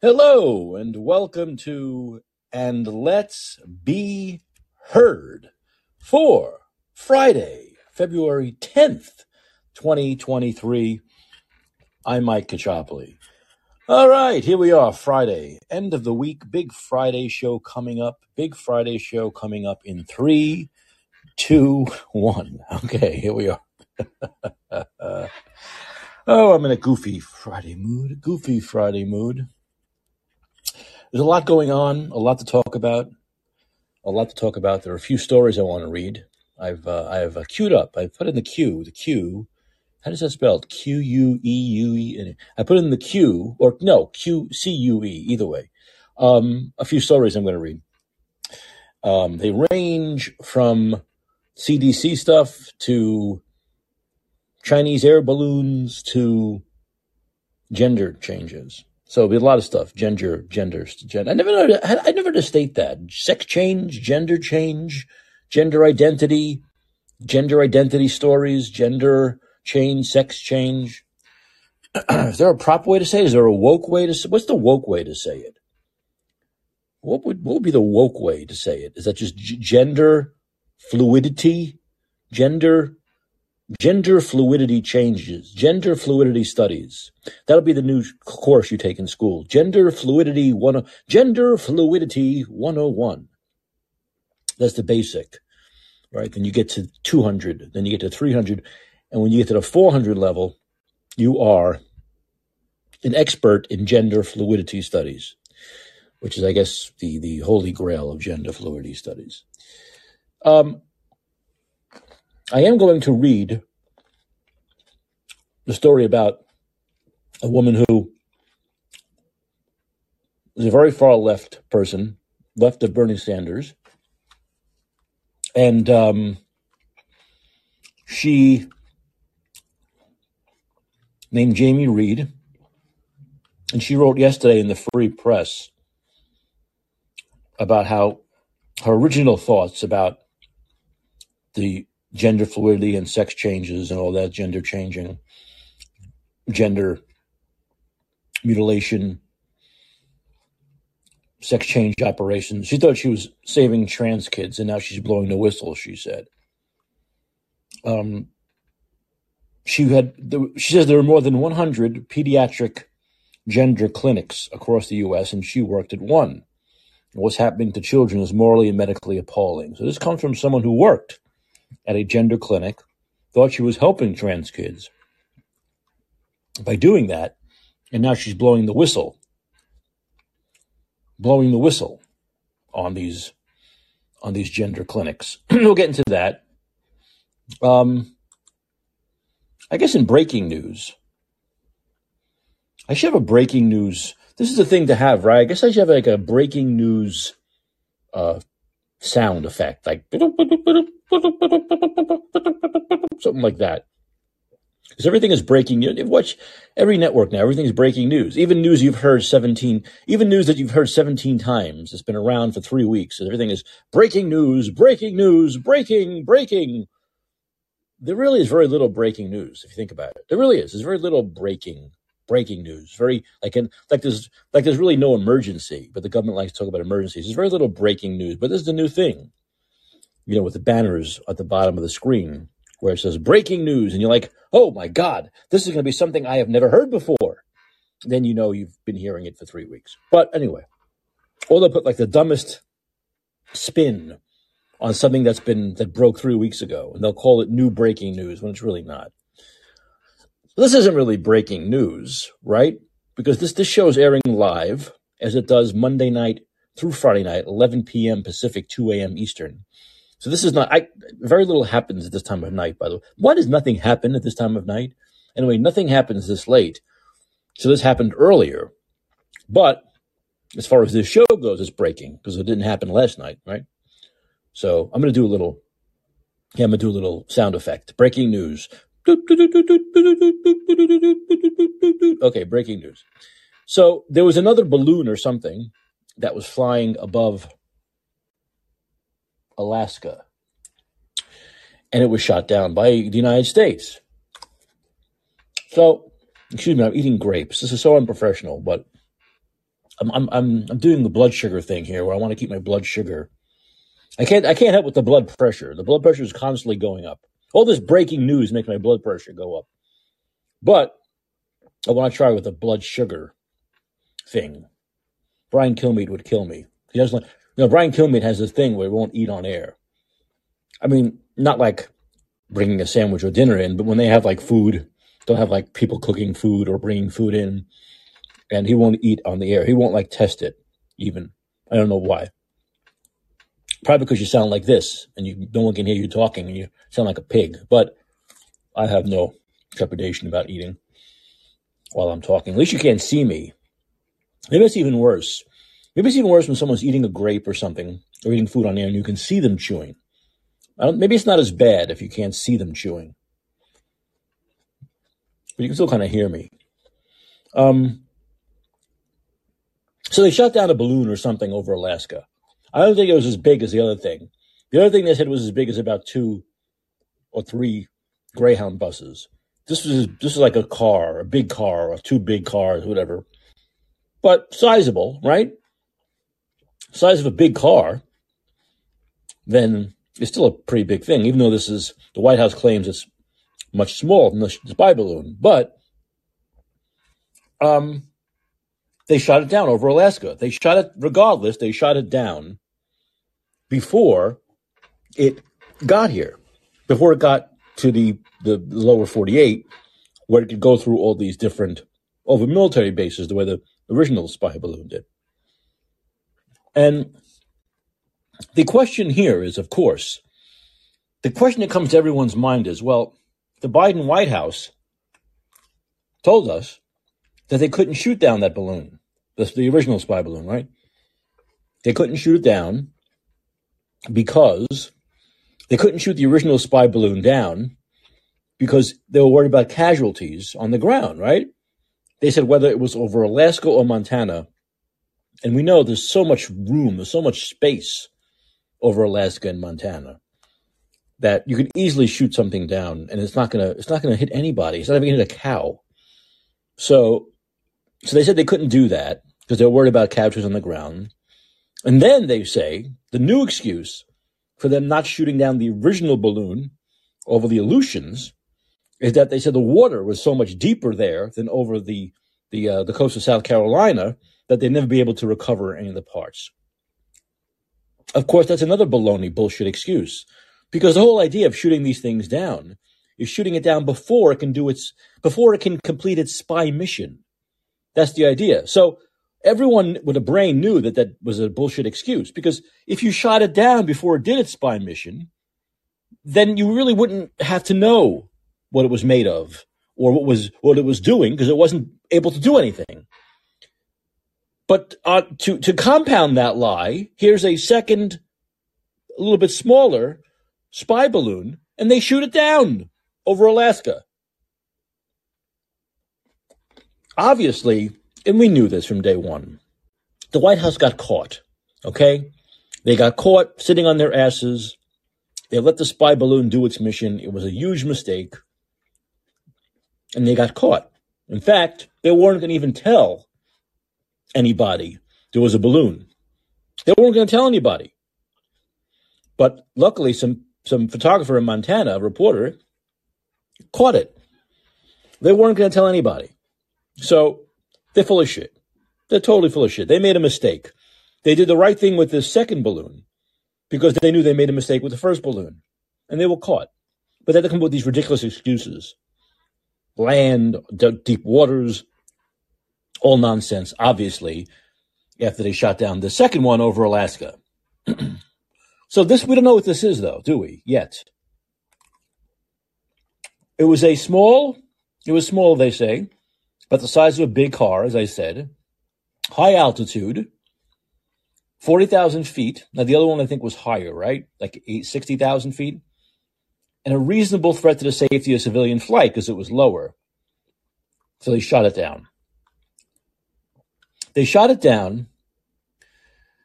Hello and welcome to And Let's Be Heard for Friday, February 10th, 2023. I'm Mike Caccioppoli. All right, here we are, Friday, end of the week, big Friday show coming up. Big Friday show coming up in three, two, one. Okay, here we are. oh, I'm in a goofy Friday mood, goofy Friday mood. There's a lot going on, a lot to talk about, a lot to talk about. There are a few stories I want to read. I've uh, I have uh, queued up. I put in the queue. The queue. How does that spelled? Q U E U E. I put in the queue, or no, Q C U E. Either way, um, a few stories I'm going to read. Um, they range from CDC stuff to Chinese air balloons to gender changes. So it'll be a lot of stuff. Gender, genders, gender. I never. I never to state that sex change, gender change, gender identity, gender identity stories, gender change, sex change. Is there a proper way to say it? Is there a woke way to say What's the woke way to say it? What would, what would be the woke way to say it? Is that just g- gender fluidity? Gender Gender fluidity changes, gender fluidity studies. That'll be the new course you take in school. Gender fluidity one, gender fluidity 101. That's the basic, right? Then you get to 200, then you get to 300. And when you get to the 400 level, you are an expert in gender fluidity studies, which is, I guess, the, the holy grail of gender fluidity studies. Um, I am going to read the story about a woman who is a very far left person, left of Bernie Sanders, and um, she named Jamie Reed, and she wrote yesterday in the Free Press about how her original thoughts about the gender fluidity and sex changes and all that gender changing, gender mutilation, sex change operations. She thought she was saving trans kids, and now she's blowing the whistle. She said. Um, she had. The, She says there are more than 100 pediatric gender clinics across the U.S., and she worked at one. What's happening to children is morally and medically appalling. So this comes from someone who worked at a gender clinic, thought she was helping trans kids by doing that, and now she's blowing the whistle, blowing the whistle on these on these gender clinics. we'll get into that. Um, I guess in breaking news, I should have a breaking news. This is the thing to have, right? I guess I should have like a breaking news uh, sound effect, like something like that. Because everything is breaking news. Watch every network now. Everything is breaking news. Even news you've heard 17, even news that you've heard 17 times. It's been around for three weeks. And everything is breaking news, breaking news, breaking, breaking. There really is very little breaking news if you think about it. There really is. There's very little breaking breaking news. Very like in, like there's like there's really no emergency, but the government likes to talk about emergencies. There's very little breaking news, but this is the new thing. You know, with the banners at the bottom of the screen where it says breaking news, and you're like, oh my God, this is going to be something I have never heard before. Then you know you've been hearing it for three weeks. But anyway, or they'll put like the dumbest spin on something that's been that broke three weeks ago, and they'll call it new breaking news when it's really not. This isn't really breaking news, right? Because this this show is airing live as it does Monday night through Friday night, 11 p.m. Pacific, 2 a.m. Eastern. So this is not, I, very little happens at this time of night, by the way. Why does nothing happen at this time of night? Anyway, nothing happens this late. So this happened earlier. But as far as this show goes, it's breaking because it didn't happen last night, right? So I'm going to do a little, yeah, I'm going to do a little sound effect. Breaking news. Okay, breaking news. So there was another balloon or something that was flying above Alaska. And it was shot down by the United States. So, excuse me, I'm eating grapes. This is so unprofessional, but I'm I'm I'm, I'm doing the blood sugar thing here, where I want to keep my blood sugar. I can't I can't help with the blood pressure. The blood pressure is constantly going up. All this breaking news makes my blood pressure go up. But I want to try with the blood sugar thing. Brian Kilmeade would kill me. He doesn't. You know, Brian Kilmeade has this thing where he won't eat on air. I mean, not like bringing a sandwich or dinner in, but when they have like food, they'll have like people cooking food or bringing food in, and he won't eat on the air. He won't like test it even. I don't know why. Probably because you sound like this, and you no one can hear you talking, and you sound like a pig. But I have no trepidation about eating while I'm talking. At least you can't see me. Maybe it's even worse. Maybe it's even worse when someone's eating a grape or something, or eating food on air, and you can see them chewing. Maybe it's not as bad if you can't see them chewing, but you can still kind of hear me. Um, so they shot down a balloon or something over Alaska. I don't think it was as big as the other thing. The other thing they said was as big as about two or three Greyhound buses. This was this was like a car, a big car, or two big cars, whatever, but sizable, right? Size of a big car. Then it's still a pretty big thing, even though this is the White House claims it's much smaller than the spy balloon. But um, they shot it down over Alaska. They shot it regardless. They shot it down before it got here, before it got to the the lower 48, where it could go through all these different over military bases, the way the original spy balloon did. And the question here is, of course, the question that comes to everyone's mind is, well, the Biden White House told us that they couldn't shoot down that balloon, the, the original spy balloon, right? They couldn't shoot it down because they couldn't shoot the original spy balloon down because they were worried about casualties on the ground, right? They said whether it was over Alaska or Montana, and we know there's so much room, there's so much space over Alaska and Montana that you could easily shoot something down and it's not gonna it's not gonna hit anybody. It's not even gonna hit a cow. So so they said they couldn't do that because they're worried about casualties on the ground. And then they say the new excuse for them not shooting down the original balloon over the Aleutians is that they said the water was so much deeper there than over the the uh, the coast of South Carolina that they'd never be able to recover any of the parts. Of course, that's another baloney bullshit excuse, because the whole idea of shooting these things down is shooting it down before it can do its before it can complete its spy mission. That's the idea. So everyone with a brain knew that that was a bullshit excuse because if you shot it down before it did its spy mission, then you really wouldn't have to know what it was made of or what was what it was doing because it wasn't able to do anything. But uh, to to compound that lie, here's a second, a little bit smaller spy balloon, and they shoot it down over Alaska. Obviously, and we knew this from day one, the White House got caught. Okay, they got caught sitting on their asses. They let the spy balloon do its mission. It was a huge mistake, and they got caught. In fact, they weren't going to even tell anybody there was a balloon. They weren't going to tell anybody. But luckily, some some photographer in Montana, a reporter, caught it. They weren't going to tell anybody. So they're full of shit. They're totally full of shit. They made a mistake. They did the right thing with the second balloon because they knew they made a mistake with the first balloon and they were caught. But they had to come up with these ridiculous excuses. Land, deep waters, all nonsense, obviously, after they shot down the second one over Alaska. so this, we don't know what this is though, do we? Yet. It was a small, it was small, they say, but the size of a big car, as I said, high altitude, 40,000 feet. Now, the other one I think was higher, right? Like 60,000 feet. And a reasonable threat to the safety of civilian flight because it was lower. So they shot it down. They shot it down,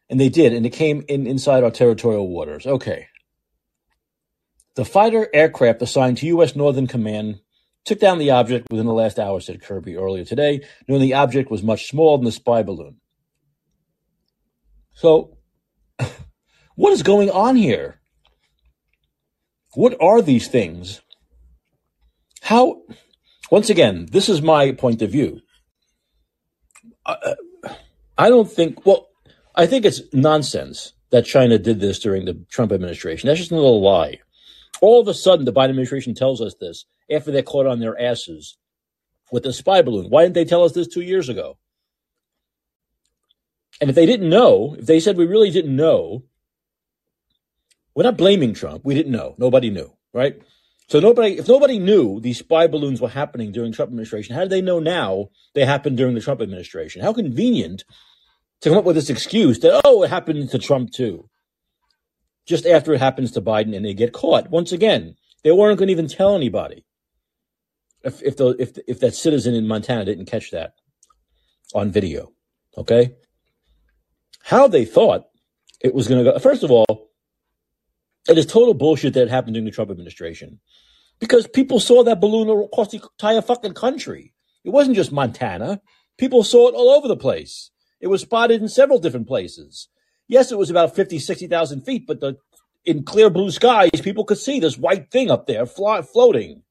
and they did, and it came in inside our territorial waters. Okay. The fighter aircraft assigned to U.S. Northern Command took down the object within the last hour, said Kirby earlier today, knowing the object was much smaller than the spy balloon. So, what is going on here? What are these things? How, once again, this is my point of view. I, I don't think, well, I think it's nonsense that China did this during the Trump administration. That's just a little lie. All of a sudden, the Biden administration tells us this after they're caught on their asses with the spy balloon. Why didn't they tell us this two years ago? And if they didn't know, if they said we really didn't know, we're not blaming Trump. We didn't know. Nobody knew, right? So nobody, if nobody knew these spy balloons were happening during Trump administration, how did they know now they happened during the Trump administration? How convenient to come up with this excuse that oh, it happened to Trump too, just after it happens to Biden and they get caught. Once again, they weren't going to even tell anybody if if the, if if that citizen in Montana didn't catch that on video. Okay, how they thought it was going to go. First of all, it is total bullshit that happened during the Trump administration because people saw that balloon across the entire fucking country. It wasn't just Montana. People saw it all over the place. It was spotted in several different places. Yes, it was about 50, 60,000 feet, but the, in clear blue skies, people could see this white thing up there fly, floating.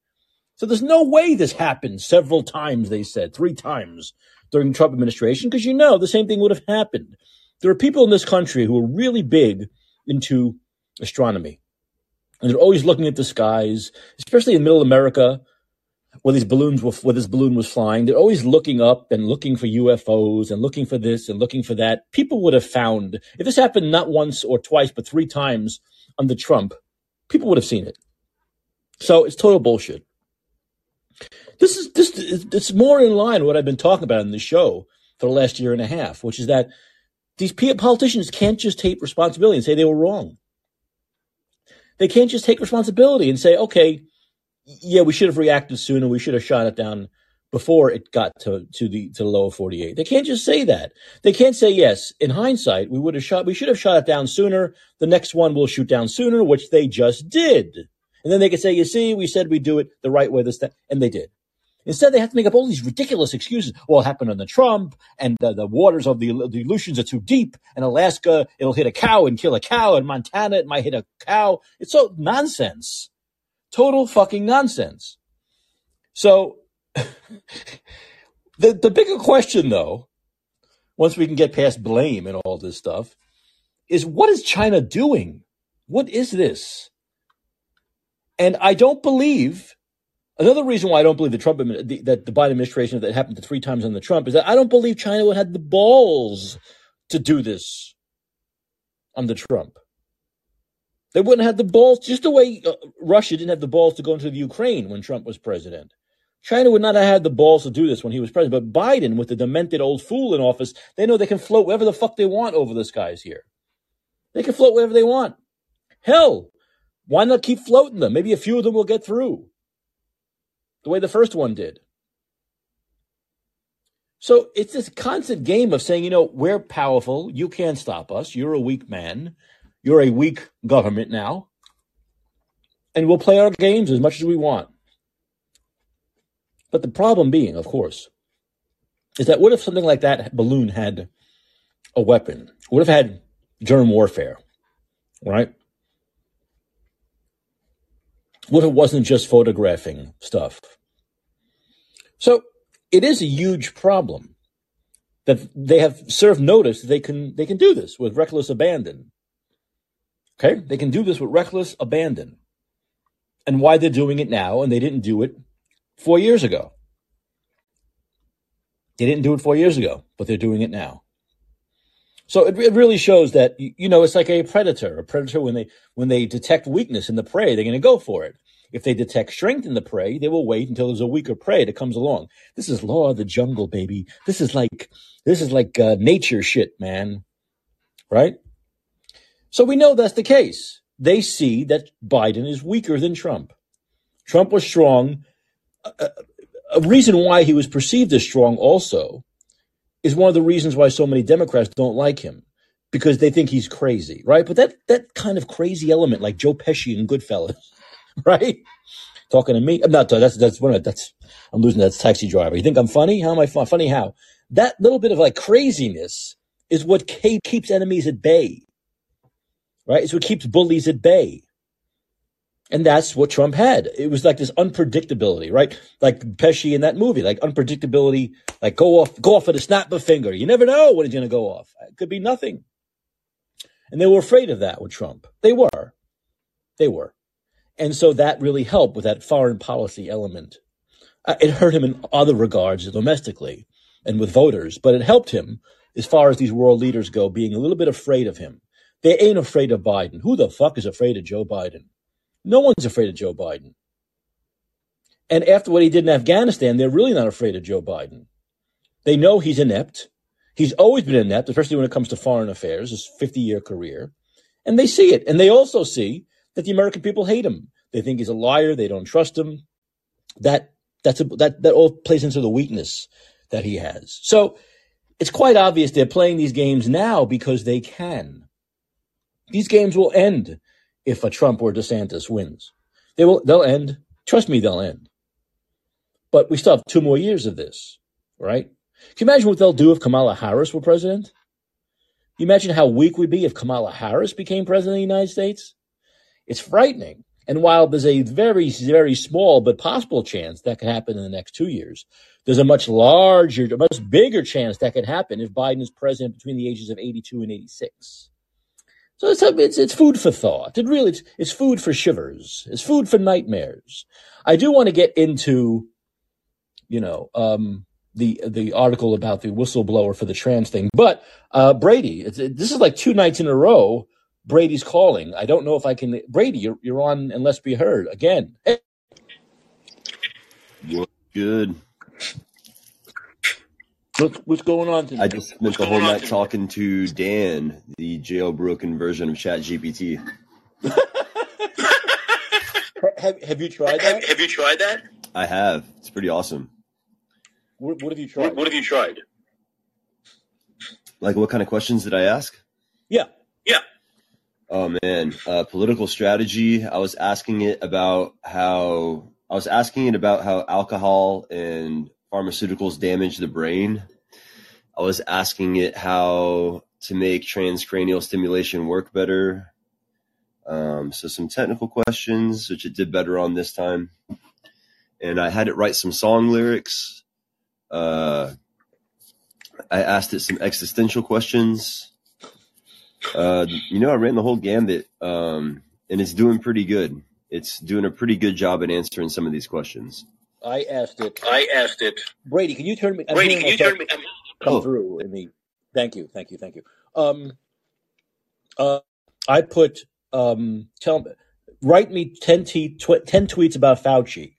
So there's no way this happened several times, they said, three times during the Trump administration, because you know the same thing would have happened. There are people in this country who are really big into astronomy. And they're always looking at the skies, especially in middle America, where these balloons were, where this balloon was flying. They're always looking up and looking for UFOs and looking for this and looking for that. People would have found if this happened not once or twice, but three times under Trump, people would have seen it. So it's total bullshit. This is this it's more in line with what I've been talking about in the show for the last year and a half, which is that these politicians can't just take responsibility and say they were wrong. They can't just take responsibility and say, okay, yeah, we should have reacted sooner. We should have shot it down before it got to, to the to the lower 48. They can't just say that. They can't say yes. In hindsight, we would have shot we should have shot it down sooner. The next one will shoot down sooner, which they just did. And then they could say, you see, we said we'd do it the right way this time, and they did. Instead, they have to make up all these ridiculous excuses. Well, it happened under Trump, and the, the waters of the, the Aleutians are too deep, and Alaska, it'll hit a cow and kill a cow, and Montana, it might hit a cow. It's so nonsense. Total fucking nonsense. So, the, the bigger question, though, once we can get past blame and all this stuff, is what is China doing? What is this? And I don't believe Another reason why I don't believe the Trump the, that the Biden administration that happened three times the Trump is that I don't believe China would have the balls to do this under Trump. They wouldn't have the balls, just the way uh, Russia didn't have the balls to go into the Ukraine when Trump was president. China would not have had the balls to do this when he was president. But Biden, with the demented old fool in office, they know they can float wherever the fuck they want over the skies here. They can float wherever they want. Hell, why not keep floating them? Maybe a few of them will get through the way the first one did. So it's this constant game of saying, you know, we're powerful. You can't stop us. You're a weak man. You're a weak government now. And we'll play our games as much as we want. But the problem being, of course, is that what if something like that balloon had a weapon? What if it had germ warfare? Right? What if it wasn't just photographing stuff? So it is a huge problem that they have served notice that they can they can do this with reckless abandon. Okay, they can do this with reckless abandon, and why they're doing it now, and they didn't do it four years ago. They didn't do it four years ago, but they're doing it now. So it, it really shows that you know it's like a predator. A predator when they when they detect weakness in the prey, they're going to go for it. If they detect strength in the prey, they will wait until there's a weaker prey that comes along. This is law of the jungle, baby. This is like this is like uh, nature shit, man. Right? So we know that's the case. They see that Biden is weaker than Trump. Trump was strong. A, reason why he was perceived as strong also is one of the reasons why so many Democrats don't like him because they think he's crazy, right? But that that kind of crazy element, like Joe Pesci in Goodfellas, right? Talking to me. I'm not, that's, that's one of, that's, I'm losing that taxi driver. You think I'm funny? How am I fun? Funny how? That little bit of like craziness is what keeps enemies at bay, right? It's what keeps bullies at bay. And that's what Trump had. It was like this unpredictability, right? Like Pesci in that movie, like unpredictability, like go off, go off at a snap of a finger. You never know when he's going to go off. It could be nothing. And they were afraid of that with Trump. They were. They were. And so that really helped with that foreign policy element. Uh, it hurt him in other regards domestically and with voters, but it helped him as far as these world leaders go, being a little bit afraid of him. They ain't afraid of Biden. Who the fuck is afraid of Joe Biden? No one's afraid of Joe Biden. And after what he did in Afghanistan, they're really not afraid of Joe Biden. They know he's inept. He's always been inept, especially when it comes to foreign affairs, his 50 year career. And they see it. And they also see that the American people hate him. They think he's a liar. They don't trust him. That, that's a, that, that all plays into the weakness that he has. So it's quite obvious they're playing these games now because they can. These games will end if a Trump or DeSantis wins. They will, they'll end. Trust me, they'll end. But we still have two more years of this, right? Can you imagine what they'll do if Kamala Harris were president? You imagine how weak we'd be if Kamala Harris became president of the United States? It's frightening. And while there's a very, very small but possible chance that could happen in the next two years, there's a much larger, a much bigger chance that could happen if Biden is president between the ages of 82 and 86. So it's, it's, it's food for thought. It really, it's, it's food for shivers. It's food for nightmares. I do want to get into, you know, um, the the article about the whistleblower for the trans thing, but uh, Brady, this is like two nights in a row. Brady's calling. I don't know if I can. Brady, you're you're on and let's be heard again. Hey. Good. What's, what's going on today? I just spent the whole night talking to Dan, the jailbroken version of ChatGPT. have, have you tried that? Have, have, you tried that? I have. It's pretty awesome. What, what have you tried? What, what, have you tried? Like, what kind of questions did I ask? Yeah. Yeah. Oh man, uh, political strategy. I was asking it about how I was asking it about how alcohol and pharmaceuticals damage the brain. I was asking it how to make transcranial stimulation work better. Um, so some technical questions, which it did better on this time. And I had it write some song lyrics. Uh, I asked it some existential questions. Uh, you know, I ran the whole gambit, um, and it's doing pretty good. It's doing a pretty good job at answering some of these questions. I asked it. I asked it. Brady, can you turn me? I'm Brady, can you turn me? Come oh. through in the. Thank you, thank you, thank you. Um, uh, I put um, tell write me 10, t- tw- 10 tweets about Fauci,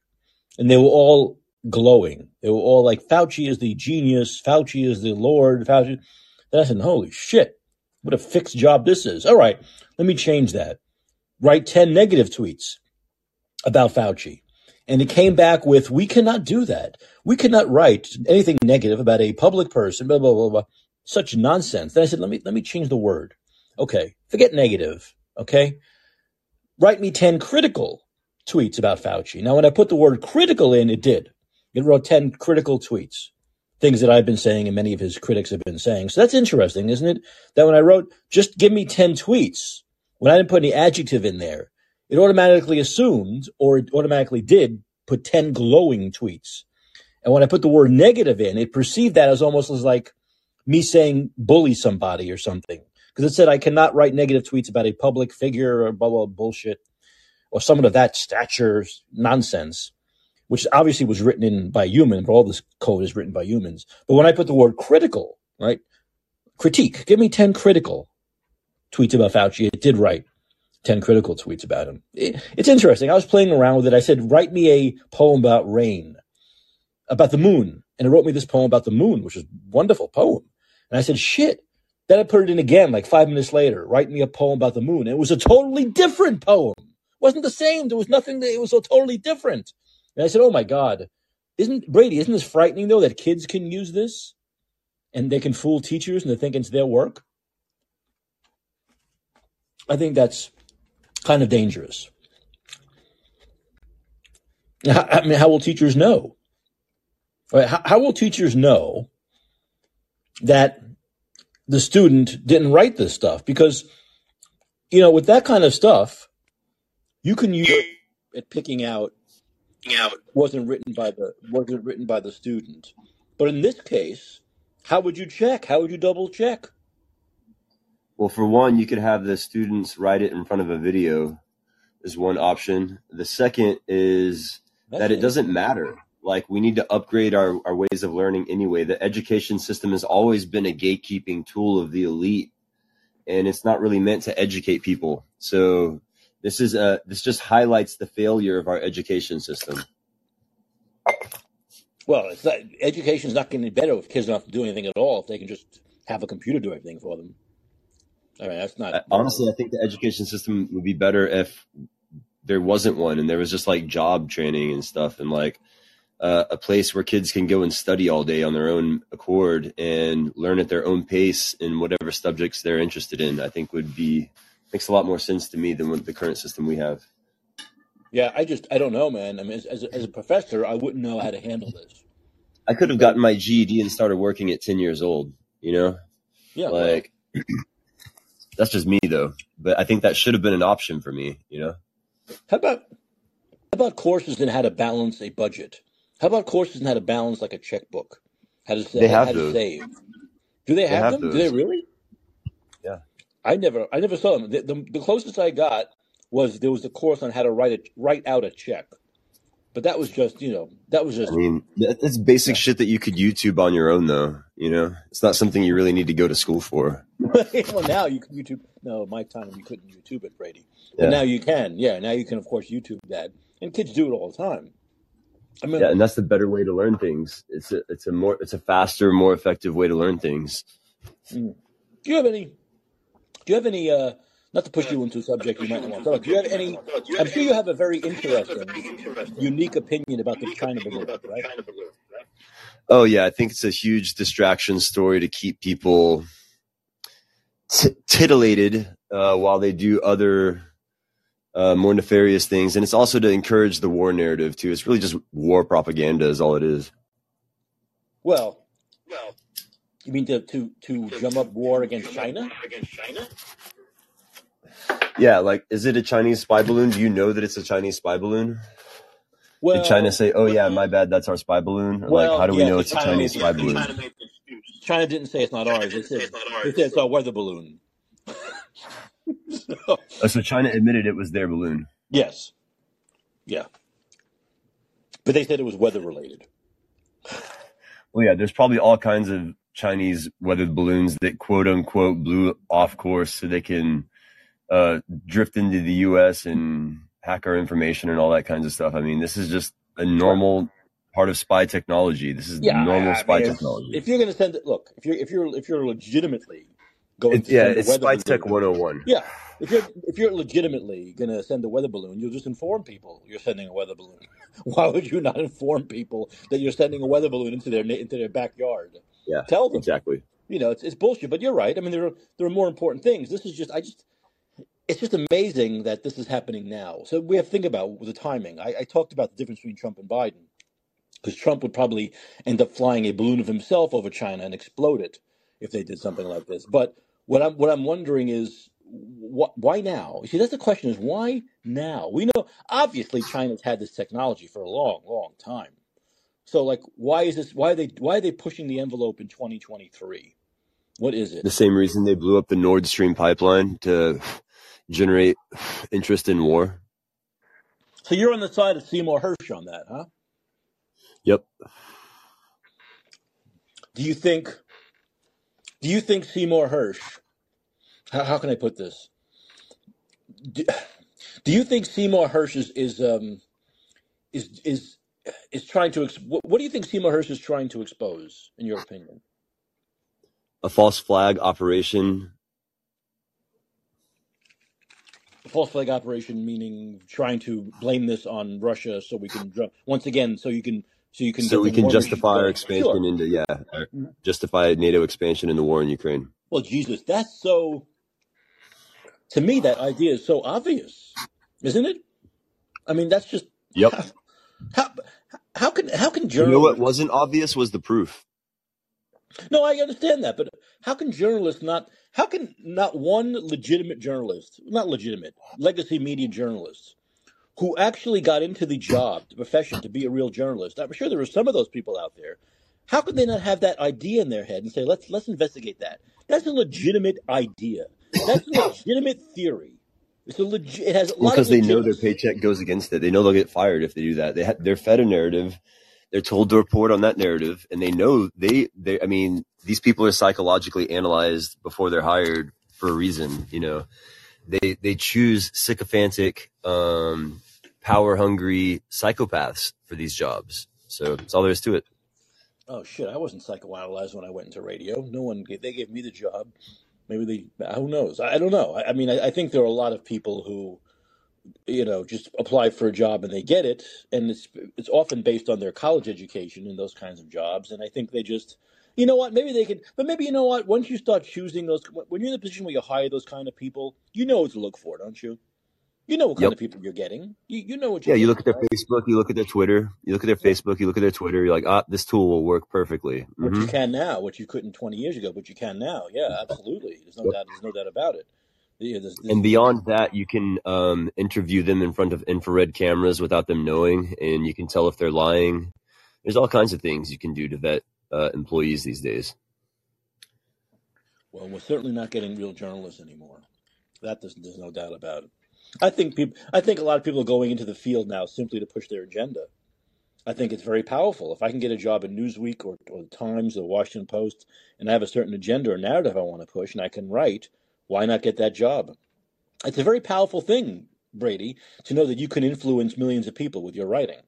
and they were all glowing. They were all like Fauci is the genius, Fauci is the Lord, Fauci. Then I said, holy shit, what a fixed job this is. All right, let me change that. Write 10 negative tweets about Fauci. And it came back with, we cannot do that. We cannot write anything negative about a public person, blah, blah, blah, blah. Such nonsense. Then I said, let me, let me change the word. Okay. Forget negative. Okay. Write me 10 critical tweets about Fauci. Now, when I put the word critical in, it did. It wrote 10 critical tweets, things that I've been saying and many of his critics have been saying. So that's interesting, isn't it? That when I wrote, just give me 10 tweets, when I didn't put any adjective in there, it automatically assumed or it automatically did put 10 glowing tweets. And when I put the word negative in, it perceived that as almost as like me saying bully somebody or something. Because it said I cannot write negative tweets about a public figure or blah, blah, bullshit or someone of that stature nonsense, which obviously was written in by human, but all this code is written by humans. But when I put the word critical, right? Critique, give me 10 critical tweets about Fauci. It did write 10 critical tweets about him. It, it's interesting. I was playing around with it. I said, write me a poem about rain, about the moon. And it wrote me this poem about the moon, which is a wonderful poem. And I said, shit. Then I put it in again, like five minutes later, write me a poem about the moon. And it was a totally different poem. It wasn't the same. There was nothing that it was so totally different. And I said, oh my God. Isn't Brady, isn't this frightening though that kids can use this and they can fool teachers and they think it's their work? I think that's kind of dangerous. I mean, how will teachers know? How, will teachers know that the student didn't write this stuff because you know with that kind of stuff you can use it picking out out. wasn't written by the wasn't written by the student. But in this case, how would you check? How would you double check? Well, for one, you could have the students write it in front of a video, is one option. The second is That's that it doesn't matter. Like, we need to upgrade our, our ways of learning anyway. The education system has always been a gatekeeping tool of the elite, and it's not really meant to educate people. So, this is a this just highlights the failure of our education system. Well, it's not, education's not getting better if kids don't have to do anything at all. If they can just have a computer do everything for them. I mean, that's not. Honestly, I think the education system would be better if there wasn't one and there was just like job training and stuff and like uh, a place where kids can go and study all day on their own accord and learn at their own pace in whatever subjects they're interested in. I think would be makes a lot more sense to me than what the current system we have. Yeah, I just I don't know, man. I mean, as, as, a, as a professor, I wouldn't know how to handle this. I could have gotten my GED and started working at 10 years old, you know? yeah, well, Like that's just me though. But I think that should have been an option for me, you know? how about how about courses in how to balance a budget? How about courses in how to balance like a checkbook? How to They sa- how have to save? Do they They have have them? Do they really? Yeah. I never I never saw them. The, the, the closest I got was there was a course on how to write a write out a check, but that was just you know that was just. I mean, that- that's basic yeah. shit that you could YouTube on your own, though. You know, it's not something you really need to go to school for. well, now you can YouTube. No, my time you couldn't YouTube it, Brady, but Yeah, now you can. Yeah, now you can of course YouTube that, and kids do it all the time. I mean, yeah, and that's the better way to learn things. It's a, it's a more, it's a faster, more effective way to learn things. mm. do you have any? Do you have any? uh Not to push you into a subject you might not want to talk. about, Do you have any? I'm sure you have a very interesting, unique opinion about the China balloon, right? Oh yeah, I think it's a huge distraction story to keep people t- titillated uh, while they do other uh, more nefarious things, and it's also to encourage the war narrative too. It's really just war propaganda, is all it is. Well, you mean to to to drum up war against China? against China? Yeah, like, is it a Chinese spy balloon? Do you know that it's a Chinese spy balloon? Did China say, "Oh yeah, my bad, that's our spy balloon"? Or like, how do we yeah, know it's a Chinese spy balloon? excuse. China didn't say it's not ours. They said they said it's our weather balloon. so, Oh, so China admitted it was their balloon. yes, yeah, but they said it was weather related. Well, yeah, there's probably all kinds of Chinese weathered balloons that quote unquote blew off course so they can uh, drift into the U.S. and hack our information and all that kinds of stuff. I mean, this is just a normal part of spy technology. This is Yeah, normal I, I spy mean, technology. if you're going to send it, look, if you're if you're if you're legitimately going It, to yeah, send a it's weather spy tech balloon, 101. yeah, if you're if you're legitimately going to send a weather balloon, you'll just inform people you're sending a weather balloon. Why would you not inform people that you're sending a weather balloon into their into their backyard? Yeah, Tell them. exactly. You know, it's it's bullshit. But you're right. I mean, there are there are more important things. This is just I just it's just amazing that this is happening now. So we have to think about the timing. I, I talked about the difference between Trump and Biden because Trump would probably end up flying a balloon of himself over China and explode it if they did something like this. But what I'm what I'm wondering is wh- why now? You see, that's the question: is why now? We know obviously China's had this technology for a long, long time. So, like, why is this? Why are they? Why are they pushing the envelope in 2023? What is it? The same reason they blew up the Nord Stream pipeline to generate interest in war. So you're on the side of Seymour Hersh on that, huh? Yep. Do you think? Do you think Seymour Hersh? How, how can I put this? Do, do you think Seymour Hersh is is um is is is trying to? Ex- what, what do you think Seymour Hersh is trying to expose, in your opinion? A false flag operation. The false flag operation, meaning trying to blame this on Russia, so we can once again, so you can so you can So we can justify our expansion Sure. into, yeah, Mhm. justify NATO expansion in the war in Ukraine. Well, Jesus, that's so. To me, that idea is so obvious, isn't it? I mean, that's just Yep. how how, how can how can Germany? You know what wasn't obvious was the proof. No, I understand that, but how can journalists not? How can not one legitimate journalist, not legitimate, legacy media journalists, who actually got into the job, the profession, to be a real journalist? I'm sure there are some of those people out there. How could they not have that idea in their head and say, "Let's let's investigate that"? That's a legitimate idea. That's a legitimate theory. It's a legit. It has a Well, because they know their paycheck goes against it. They know they'll get fired if they do that. They ha- they're fed a narrative. They're told to report on that narrative, and they know they they. I mean, these people are psychologically analyzed before they're hired for a reason. You know, they they choose sycophantic, um, power hungry psychopaths for these jobs. So that's all there is to it. Oh shit! I wasn't psychoanalyzed when I went into radio. No one. Gave, they gave me the job. Maybe they. Who knows? I, I don't know. I, I mean, I, I think there are a lot of people who you know just apply for a job and they get it and it's it's often based on their college education and those kinds of jobs and i think they just you know what maybe they can but maybe you know what once you start choosing those when you're in the position where you hire those kind of people you know what to look for don't you you know what kind Yep. of people you're getting you, you know what Yeah, you look at their right Facebook, you look at their Twitter, you look at their. Facebook, you look at their Twitter. You're like, ah, this tool will work perfectly. what you hmm can now what you couldn't 20 years ago but you can now yeah absolutely there's no Yep. doubt there's no doubt about it yeah, there's, there's, And beyond that, you can um, interview them in front of infrared cameras without them knowing, and you can tell if they're lying. There's all kinds of things you can do to vet uh, employees these days. well we're certainly not getting real journalists anymore that there's, there's no doubt about it I think people. I think a lot of people are going into the field now simply to push their agenda. I think it's very powerful. If I can get a job in Newsweek or, or the Times or the Washington Post, and I have a certain agenda or narrative I want to push, and I can write, why not get that job? It's a very powerful thing, Brady, to know that you can influence millions of people with your writing.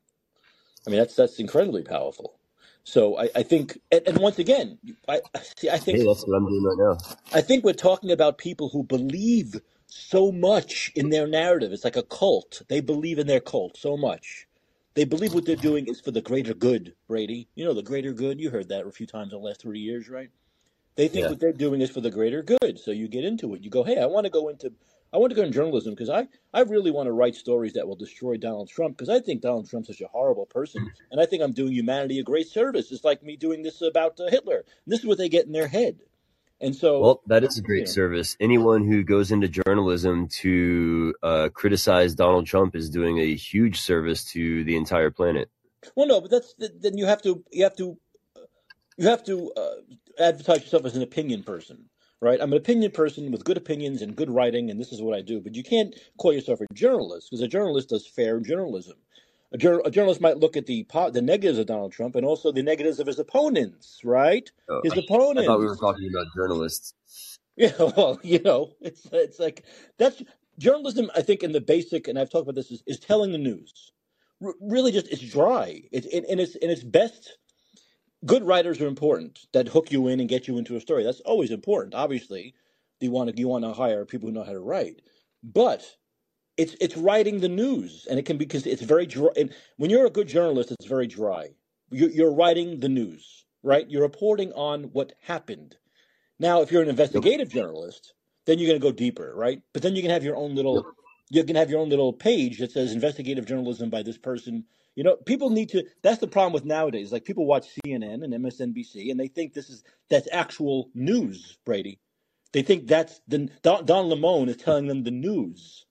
I mean, that's that's incredibly powerful. So I, I think, and, and once again, I I- see. I think Hey, that's what I'm doing right now. I think we're talking about people who believe so much in their narrative. It's like a cult. They believe in their cult so much. They believe what they're doing is for the greater good, Brady. You know, the greater good. You heard that a few times in the last three years, right? They think Yeah. what they're doing is for the greater good. So you get into it. You go, hey, I want to go into, I want to go in journalism because I, I really want to write stories that will destroy Donald Trump because I think Donald Trump's such a horrible person, and I think I'm doing humanity a great service. It's like me doing this about uh, Hitler. And this is what they get in their head. And so, Well, that is a you great know, service. Anyone who goes into journalism to uh, criticize Donald Trump is doing a huge service to the entire planet. well, no, but that's then you have to you have to you have to uh, advertise yourself as an opinion person, right? I'm an opinion person with good opinions and good writing, and this is what I do. But you can't call yourself a journalist because a journalist does fair journalism. A, jour- a journalist might look at the po- the negatives of Donald Trump and also the negatives of his opponents, right? Oh, His I thought we were talking about journalists. Yeah, well, you know, it's it's like that's journalism. I think in the basic, and I've talked about this, is, is telling the news. R- really, just it's dry. It's and it's and it's best. Good writers are important that hook you in and get you into a story. That's always important. Obviously, you want to you want to hire people who know how to write, but it's it's writing the news, and it can be because it's very dry. And when you're a good journalist, it's very dry. You're, you're writing the news, right? You're reporting on what happened. Now, if you're an Yep. investigative journalist, then you're going to go deeper, right? But then you can have your own Yep. little you can have your own little page that says investigative journalism by this person. You know, people need to. That's the problem with nowadays. Like people watch CNN and MSNBC, and they think this is that's actual news, Brady. They think that's the Don, Don Lemon is telling them the news.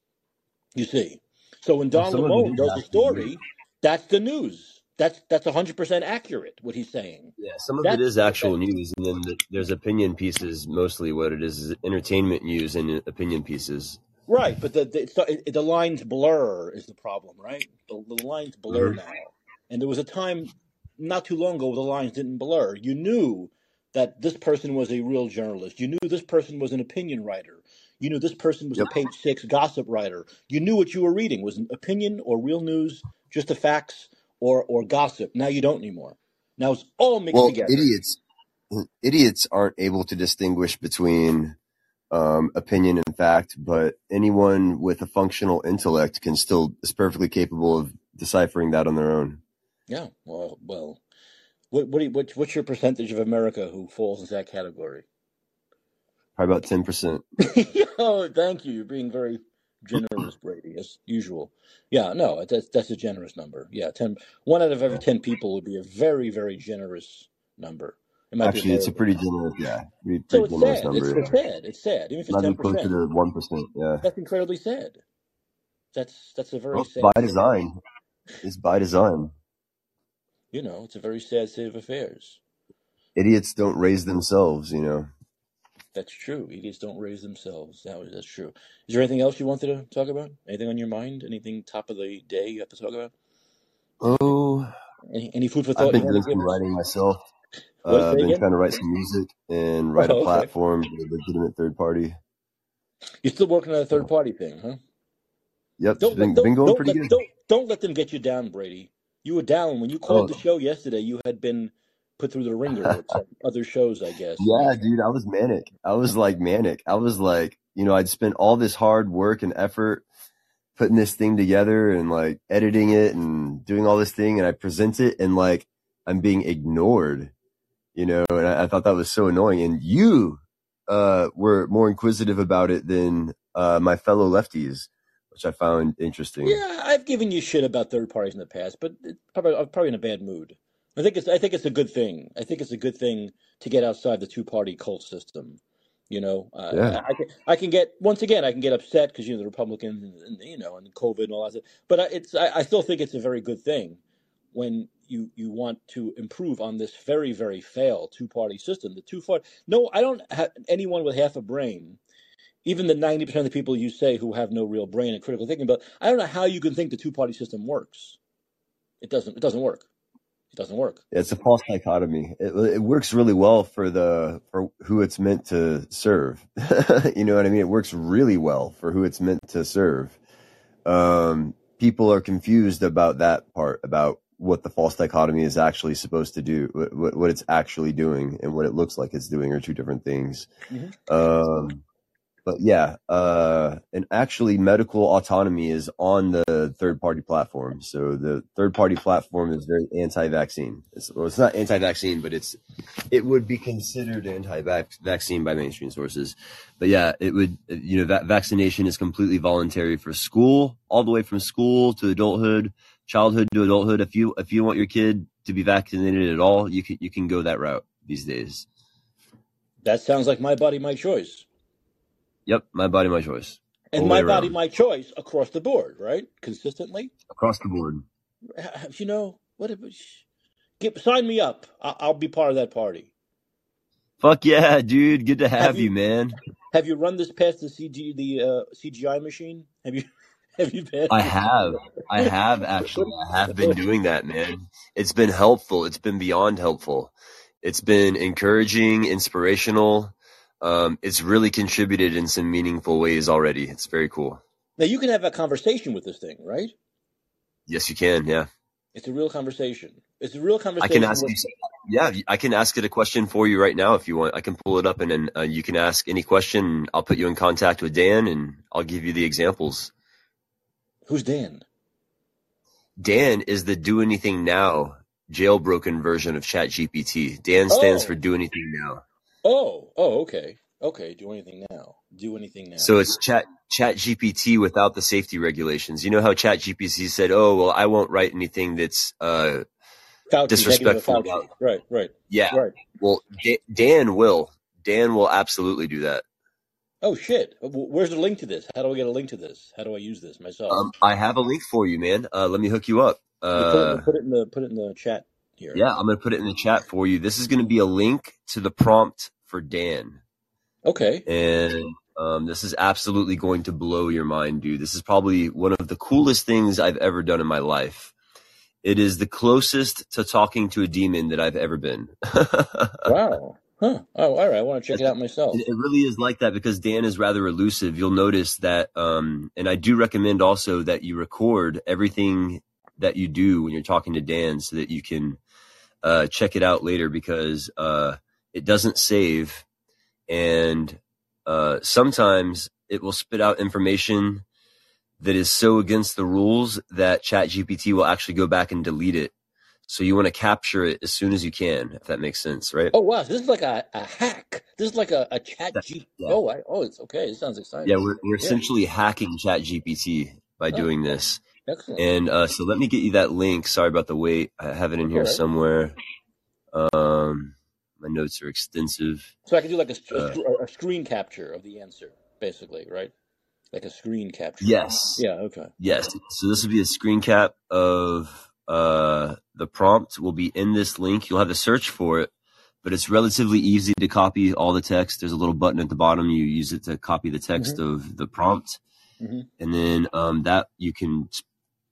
You see, so when Don some of Lemon is does a actually news. story, that's the news. That's that's hundred percent accurate what he's saying. Yeah, some of it That's is what actual news, and then the, there's opinion pieces. Mostly, what it is is entertainment news and opinion pieces. Right, but the the, the lines blur is the problem, right? The, the lines blur hmm now, and there was a time not too long ago where the lines didn't blur. You knew that this person was a real journalist. You knew this person was an opinion writer. You knew this person was a page six gossip writer. You knew what you were reading was an opinion or real news, just the facts or or gossip. Now you don't anymore. Now it's all mixed Well, together. idiots, idiots aren't able to distinguish between um, opinion and fact, but anyone with a functional intellect can still is perfectly capable of deciphering that on their own. Yeah. Well, well. What what, do you, what what's your percentage of America who falls into that category? Probably about ten percent. oh, thank you. You're being very generous, Brady, as usual. Yeah, no, that's that's a generous number. Yeah, ten. One out of every ten people would be a very, very generous number. It Actually, it's a pretty generous, yeah, pretty, So pretty it's generous sad. number. It's, it's sad. It's sad. Even if it's ten percent, to the one percent. Yeah. that's incredibly sad. That's that's a very Well, sad by design. It's by design. You know, it's a very sad state of affairs. Idiots don't raise themselves, you know. That's true. Idiots don't raise themselves. That was that's true. Is there anything else you wanted to talk about? Anything on your mind? Anything top of the day you have to talk about? Oh, Any, any food for thought? I've been doing some writing myself. What? Uh, I've been again? trying to write some music and write a Oh, okay. platform, a legitimate third party. You're still working on a third party thing, huh? Yep, Don't let been don't been going don't pretty let good. don't don't let them get you down, Brady. You were down when you called the Oh, show yesterday. You had been put through the wringer other shows, I guess. yeah, dude, I was manic. I was like manic. I was like, you know, I'd spent all this hard work and effort putting this thing together and like editing it and doing all this thing, and I present it and like I'm being ignored, you know, and I, I thought that was so annoying. And you uh were more inquisitive about it than uh my fellow lefties, which I found interesting. Yeah, I've given you shit about third parties in the past, but probably I'm probably in a bad mood. I think it's I think it's a good thing. I think it's a good thing to get outside the two party cult system. You know, uh, Yeah. I, I can I can get once again I can get upset because you know the Republicans and, and you know and COVID and all that. But I, it's I, I still think it's a very good thing when you you want to improve on this very very failed two party system. The two party no, I don't have anyone with half a brain even the 90% of the people you say who have no real brain and critical thinking but i don't know how you can think the two party system works it doesn't it doesn't work it doesn't work It's a false dichotomy. It, it works really well for the for who it's meant to serve. you know what I mean? It works really well for who it's meant to serve. Um, people are confused about that part about what the false dichotomy is actually supposed to do, what, what, it's actually doing, and what it looks like it's doing are two different things. hmm Um, but yeah, uh, and actually medical autonomy is on the third party platform. So the third party platform is very anti-vaccine. It's, well, it's not anti-vaccine, but it's, it would be considered anti-vaccine by mainstream sources. But yeah, it would, you know, that vaccination is completely voluntary for school, all the way from school to adulthood, childhood to adulthood. If you, if you want your kid to be vaccinated at all, you can, you can go that route these days. that sounds like my body my choice Yep. My body, my choice. And my body around. my choice across the board right consistently Across the board. You know what if, get, sign me up I'll, I'll be part of that party Fuck yeah, dude. Good to have have you you, man. have you run this past the cg the uh, cgi machine have you have you passed I have. I have actually. I have been doing that, man. It's been helpful. It's been beyond helpful. It's been encouraging, inspirational. Um, it's really contributed in some meaningful ways already. It's very cool. now you can have a conversation with this thing right Yes, you can. Yeah. It's a real conversation. It's a real conversation. I can ask with you. Yeah, I can ask it a question for you right now if you want. I can pull it up and then uh, you can ask any question. I'll put you in contact with Dan and I'll give you the examples. Who's Dan? Dan is the do anything now jailbroken version of ChatGPT. Dan stands for Oh, do anything now. oh, oh, okay, okay. Do anything now. Do anything now. So it's chat chat GPT without the safety regulations. You know how chat GPT said, Oh, well, I won't write anything that's, uh, Fauci, disrespectful about, Right, right, yeah. right. Well, Da- Dan will, Dan will absolutely do that. Oh shit. Where's the link to this? How do I get a link to this? How do I use this myself? Um, I have a link for you, man. Uh, let me hook you up. You put it, Uh, put it in the put it in the chat here. yeah, I'm going to put it in the chat for you. This is going to be a link to the prompt for Dan. Okay. And um, this is absolutely going to blow your mind, dude. This is probably one of the coolest things I've ever done in my life. It is the closest to talking to a demon that I've ever been. Wow. Huh. Oh, all right. I want to check it out myself. It, really is like that because Dan is rather elusive. You'll notice that, um, and I do recommend also that you record everything that you do when you're talking to Dan so that you can uh, check it out later because uh, it doesn't save, and uh, sometimes it will spit out information that is so against the rules that ChatGPT will actually go back and delete it. So you want to capture it as soon as you can, if that makes sense, right? Oh wow, this is like a, a hack. This is like a, a chat That- G. yeah. Oh, I, oh, it's okay. It sounds exciting. Yeah, we're, we're Yeah. essentially hacking ChatGPT by Oh, doing this. excellent. And uh, so let me get you that link. Sorry about the wait. I have it in That's here right. somewhere. Um, my notes are extensive. So I can do like a, a, Uh, a screen capture of the answer, basically, right? Like a screen capture. yes, Yeah. Okay. yes. So this would be a screen cap of uh, the prompt. Will be in this link. You'll have to search for it, but it's relatively easy to copy all the text. There's a little button at the bottom. You use it to copy the text of the prompt, hmm and then um, that you can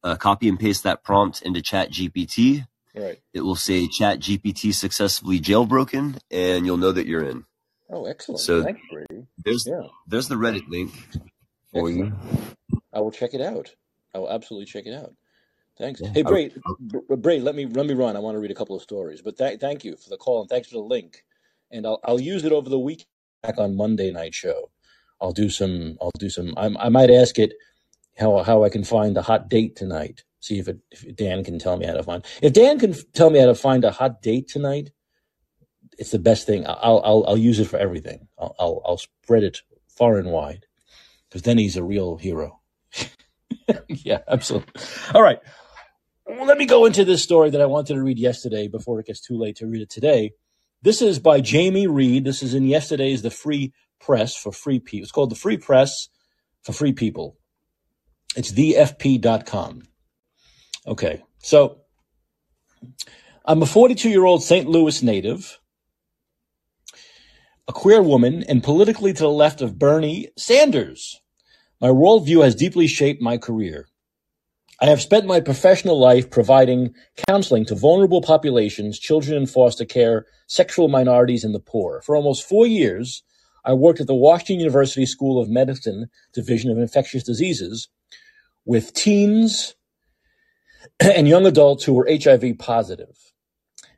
uh, copy and paste that prompt into Chat GPT. Right. It will say Chat GPT successfully jailbroken, and you'll know that you're in. Oh, excellent. So Thanks, Brady. there's Yeah. there's the Reddit link for you. I will check it out. I will absolutely check it out. Thanks. Yeah. Hey, I- Bray, Br- Bray, let me let me run. I want to read a couple of stories, but th- thank you for the call and thanks for the link. And I'll I'll use it over the week back on Monday night show. I'll do some. I'll do some. I, I might ask it how how I can find a hot date tonight. See if it if Dan can tell me how to find. If Dan can tell me how to find a hot date tonight, it's the best thing. I'll I'll I'll use it for everything. I'll I'll, I'll spread it far and wide because then he's a real hero. yeah, absolutely. All right. Well, let me go into this story that I wanted to read yesterday before it gets too late to read it today. This is by Jamie Reed. This is in yesterday's The Free Press for Free People. It's called The Free Press for Free People. It's thefp.com. Okay. So I'm a 42 year old St. Louis native, a queer woman, and politically to the left of Bernie Sanders. My worldview has deeply shaped my career. I have spent my professional life providing counseling to vulnerable populations, children in foster care, sexual minorities, and the poor. For almost four years, I worked at the Washington University School of Medicine Division of Infectious Diseases with teens and young adults who were HIV positive.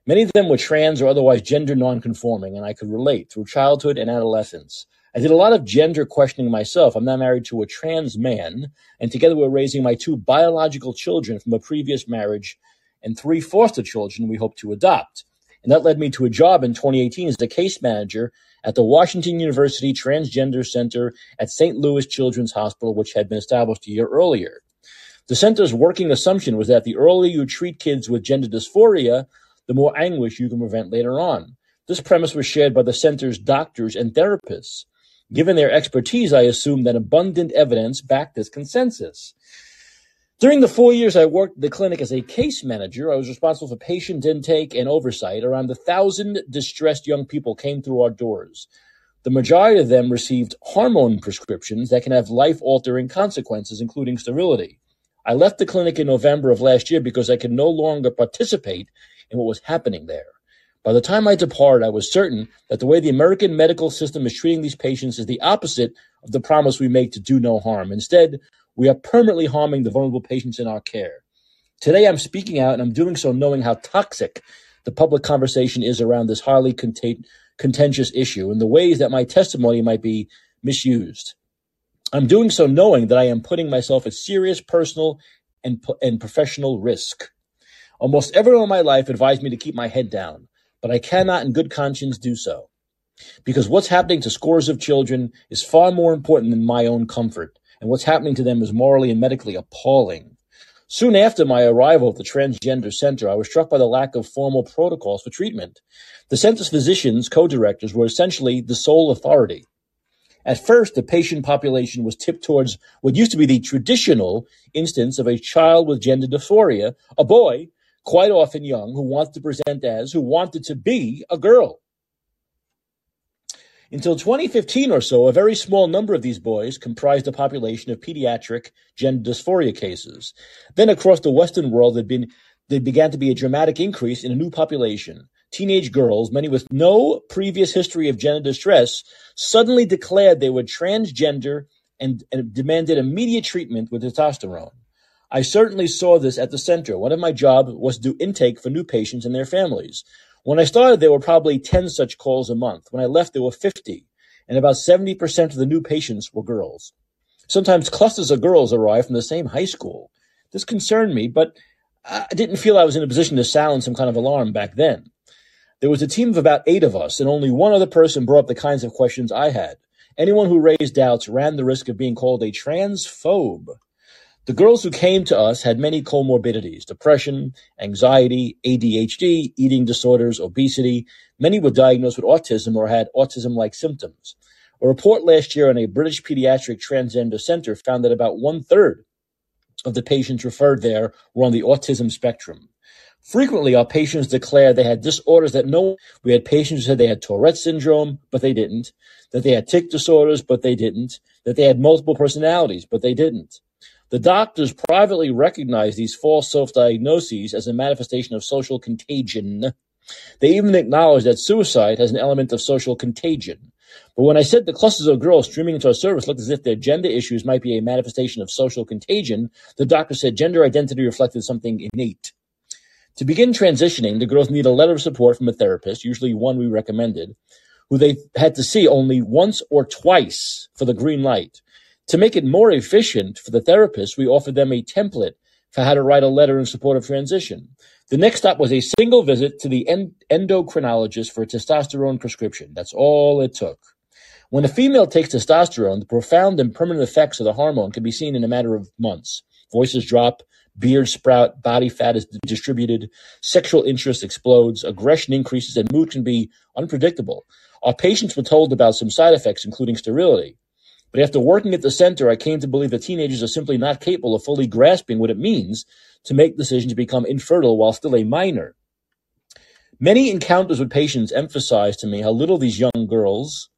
Many of them were trans or otherwise gender nonconforming, and I could relate through childhood and adolescence. I did a lot of gender questioning myself. I'm now married to a trans man, and together we're raising my two biological children from a previous marriage and three foster children we hope to adopt. And that led me to a job in 2018 as the case manager at the Washington University Transgender Center at St. Louis Children's Hospital, which had been established a year earlier. The center's working assumption was that the earlier you treat kids with gender dysphoria, the more anguish you can prevent later on. This premise was shared by the center's doctors and therapists. Given their expertise, I assumed that abundant evidence backed this consensus. During the four years I worked at the clinic as a case manager, I was responsible for patient intake and oversight. Around a thousand distressed young people came through our doors. The majority of them received hormone prescriptions that can have life altering consequences, including sterility. I left the clinic in November of last year because I could no longer participate in what was happening there. By the time I departed, I was certain that the way the American medical system is treating these patients is the opposite of the promise we make to do no harm. Instead, we are permanently harming the vulnerable patients in our care. Today, I'm speaking out, and I'm doing so knowing how toxic the public conversation is around this highly contentious issue and the ways that my testimony might be misused. I'm doing so knowing that I am putting myself at serious personal and, and professional risk. Almost everyone in my life advised me to keep my head down, but I cannot in good conscience do so. Because what's happening to scores of children is far more important than my own comfort, and what's happening to them is morally and medically appalling. Soon after my arrival at the Transgender Center, I was struck by the lack of formal protocols for treatment. The center's physicians, co-directors, were essentially the sole authority. At first, the patient population was tipped towards what used to be the traditional instance of a child with gender dysphoria, a boy, quite often young, who wanted to present as, who wanted to be a girl. Until 2015 or so, a very small number of these boys comprised a population of pediatric gender dysphoria cases. Then across the Western world, there'd been, there began to be a dramatic increase in a new population. Teenage girls, many with no previous history of gender distress, suddenly declared they were transgender and, and demanded immediate treatment with testosterone. I certainly saw this at the center. One of my jobs was to do intake for new patients and their families. When I started, there were probably 10 such calls a month. When I left, there were 50, and about 70% of the new patients were girls. Sometimes clusters of girls arrived from the same high school. This concerned me, but I didn't feel I was in a position to sound some kind of alarm back then. There was a team of about eight of us, and only one other person brought up the kinds of questions I had. Anyone who raised doubts ran the risk of being called a transphobe. The girls who came to us had many comorbidities depression, anxiety, ADHD, eating disorders, obesity. Many were diagnosed with autism or had autism like symptoms. A report last year on a British pediatric transgender center found that about one third of the patients referred there were on the autism spectrum. Frequently, our patients declared they had disorders that no, we had patients who said they had Tourette syndrome, but they didn't, that they had tic disorders, but they didn't, that they had multiple personalities, but they didn't. The doctors privately recognized these false self-diagnoses as a manifestation of social contagion. They even acknowledged that suicide has an element of social contagion. But when I said the clusters of girls streaming into our service looked as if their gender issues might be a manifestation of social contagion, the doctor said gender identity reflected something innate. To begin transitioning, the girls need a letter of support from a therapist, usually one we recommended, who they had to see only once or twice for the green light. To make it more efficient for the therapist, we offered them a template for how to write a letter in support of transition. The next stop was a single visit to the endocrinologist for a testosterone prescription. That's all it took. When a female takes testosterone, the profound and permanent effects of the hormone can be seen in a matter of months. Voices drop, beard sprout, body fat is distributed, sexual interest explodes, aggression increases, and mood can be unpredictable. Our patients were told about some side effects, including sterility. But after working at the center, I came to believe that teenagers are simply not capable of fully grasping what it means to make decisions to become infertile while still a minor. Many encounters with patients emphasized to me how little these young girls,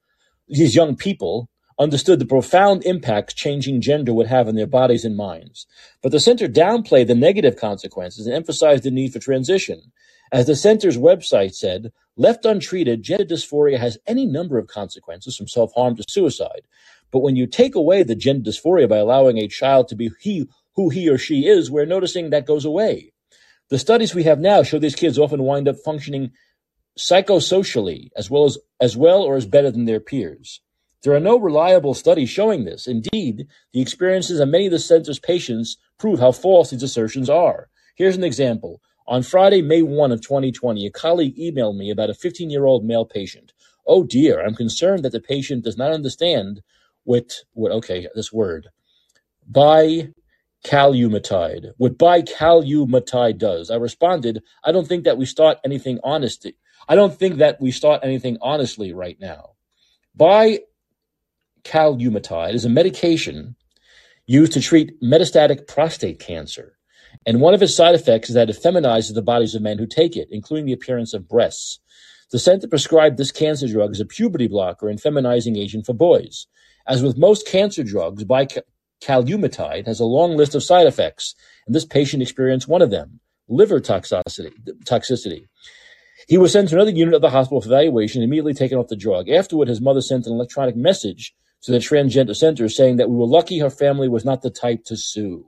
these young people, understood the profound impacts changing gender would have on their bodies and minds. But the center downplayed the negative consequences and emphasized the need for transition. As the center's website said, left untreated, gender dysphoria has any number of consequences from self-harm to suicide. But when you take away the gender dysphoria by allowing a child to be he who he or she is, we're noticing that goes away. The studies we have now show these kids often wind up functioning psychosocially as well as as well or as better than their peers. There are no reliable studies showing this. Indeed, the experiences of many of the center's patients prove how false these assertions are. Here's an example. On Friday, May 1 of 2020, a colleague emailed me about a 15-year-old male patient. Oh dear, I'm concerned that the patient does not understand what, what okay, this word, by bicalumatide, what by bicalumatide does. I responded, I don't think that we start anything honesty. I don't think that we start anything honestly right now. By Bicalumatide is a medication used to treat metastatic prostate cancer. And one of its side effects is that it feminizes the bodies of men who take it, including the appearance of breasts. The center prescribed this cancer drug as a puberty blocker and feminizing agent for boys. As with most cancer drugs, bicalumatide has a long list of side effects, and this patient experienced one of them, liver toxicity. toxicity. He was sent to another unit of the hospital for evaluation and immediately taken off the drug. Afterward, his mother sent an electronic message to the transgender center saying that we were lucky her family was not the type to sue.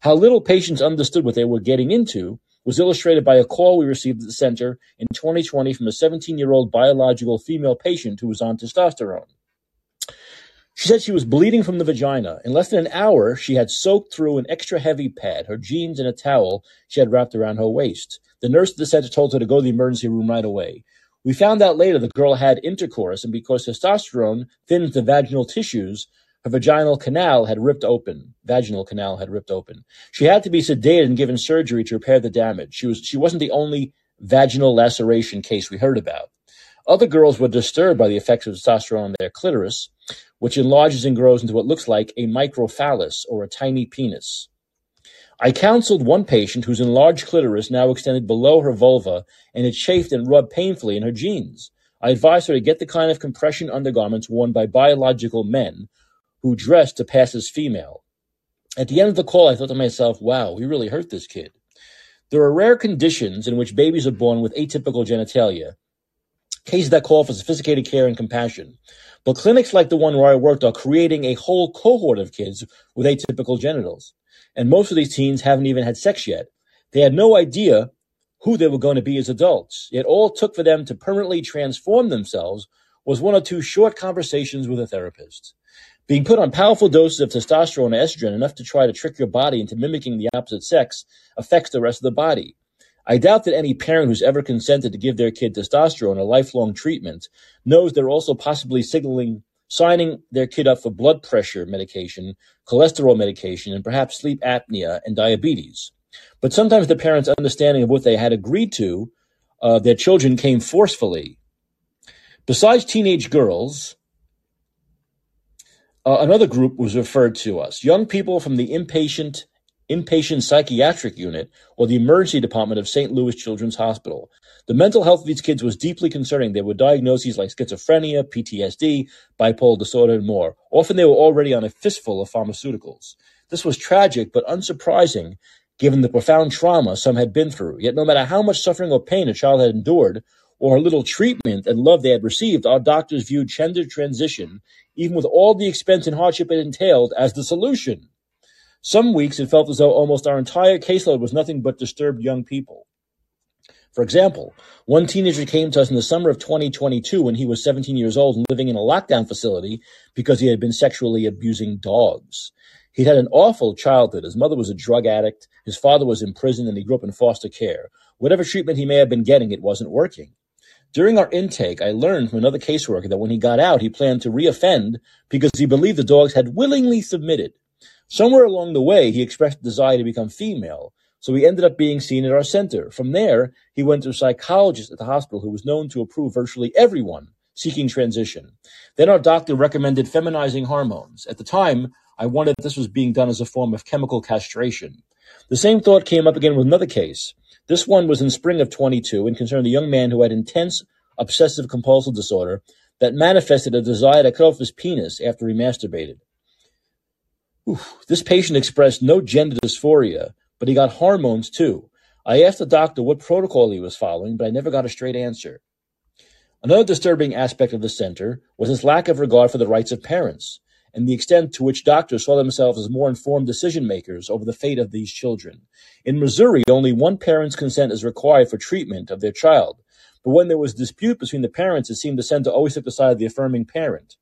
How little patients understood what they were getting into was illustrated by a call we received at the center in 2020 from a 17 year old biological female patient who was on testosterone. She said she was bleeding from the vagina. In less than an hour, she had soaked through an extra heavy pad, her jeans, and a towel she had wrapped around her waist. The nurse at the center told her to go to the emergency room right away. We found out later the girl had intercourse, and because testosterone thins the vaginal tissues, her vaginal canal had ripped open. Vaginal canal had ripped open. She had to be sedated and given surgery to repair the damage. She was she wasn't the only vaginal laceration case we heard about. Other girls were disturbed by the effects of testosterone on their clitoris which enlarges and grows into what looks like a microphallus or a tiny penis. I counseled one patient whose enlarged clitoris now extended below her vulva and it chafed and rubbed painfully in her jeans. I advised her to get the kind of compression undergarments worn by biological men who dress to pass as female. At the end of the call, I thought to myself, wow, we really hurt this kid. There are rare conditions in which babies are born with atypical genitalia, cases that call for sophisticated care and compassion. But clinics like the one where I worked are creating a whole cohort of kids with atypical genitals. And most of these teens haven't even had sex yet. They had no idea who they were going to be as adults. It all took for them to permanently transform themselves was one or two short conversations with a therapist. Being put on powerful doses of testosterone and estrogen, enough to try to trick your body into mimicking the opposite sex, affects the rest of the body. I doubt that any parent who's ever consented to give their kid testosterone a lifelong treatment knows they're also possibly signaling signing their kid up for blood pressure medication, cholesterol medication, and perhaps sleep apnea and diabetes. But sometimes the parents' understanding of what they had agreed to, uh, their children came forcefully. Besides teenage girls, uh, another group was referred to us young people from the inpatient inpatient psychiatric unit or the emergency department of St. Louis Children's Hospital. The mental health of these kids was deeply concerning. There were diagnoses like schizophrenia, PTSD, bipolar disorder, and more. Often they were already on a fistful of pharmaceuticals. This was tragic but unsurprising given the profound trauma some had been through. Yet no matter how much suffering or pain a child had endured, or how little treatment and love they had received, our doctors viewed gender transition, even with all the expense and hardship it entailed, as the solution. Some weeks it felt as though almost our entire caseload was nothing but disturbed young people. For example, one teenager came to us in the summer of 2022 when he was 17 years old and living in a lockdown facility because he had been sexually abusing dogs. He'd had an awful childhood. His mother was a drug addict, his father was in prison, and he grew up in foster care. Whatever treatment he may have been getting, it wasn't working. During our intake, I learned from another caseworker that when he got out, he planned to reoffend because he believed the dogs had willingly submitted. Somewhere along the way, he expressed a desire to become female, so he ended up being seen at our center. From there, he went to a psychologist at the hospital who was known to approve virtually everyone seeking transition. Then our doctor recommended feminizing hormones. At the time, I wondered if this was being done as a form of chemical castration. The same thought came up again with another case. This one was in spring of 22 and concerned a young man who had intense obsessive compulsive disorder that manifested a desire to cut off his penis after he masturbated. Oof. This patient expressed no gender dysphoria, but he got hormones too. I asked the doctor what protocol he was following, but I never got a straight answer. Another disturbing aspect of the center was its lack of regard for the rights of parents and the extent to which doctors saw themselves as more informed decision makers over the fate of these children. In Missouri, only one parent's consent is required for treatment of their child, but when there was dispute between the parents, it seemed the center always took the side of the affirming parent.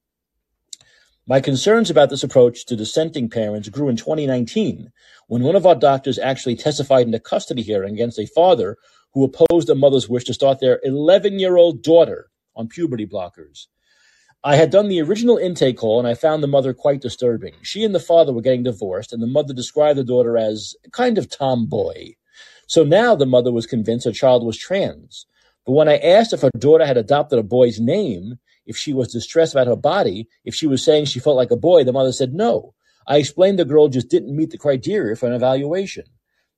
My concerns about this approach to dissenting parents grew in 2019 when one of our doctors actually testified in a custody hearing against a father who opposed a mother's wish to start their 11 year old daughter on puberty blockers. I had done the original intake call and I found the mother quite disturbing. She and the father were getting divorced, and the mother described the daughter as kind of tomboy. So now the mother was convinced her child was trans. But when I asked if her daughter had adopted a boy's name, if she was distressed about her body, if she was saying she felt like a boy, the mother said no. I explained the girl just didn't meet the criteria for an evaluation.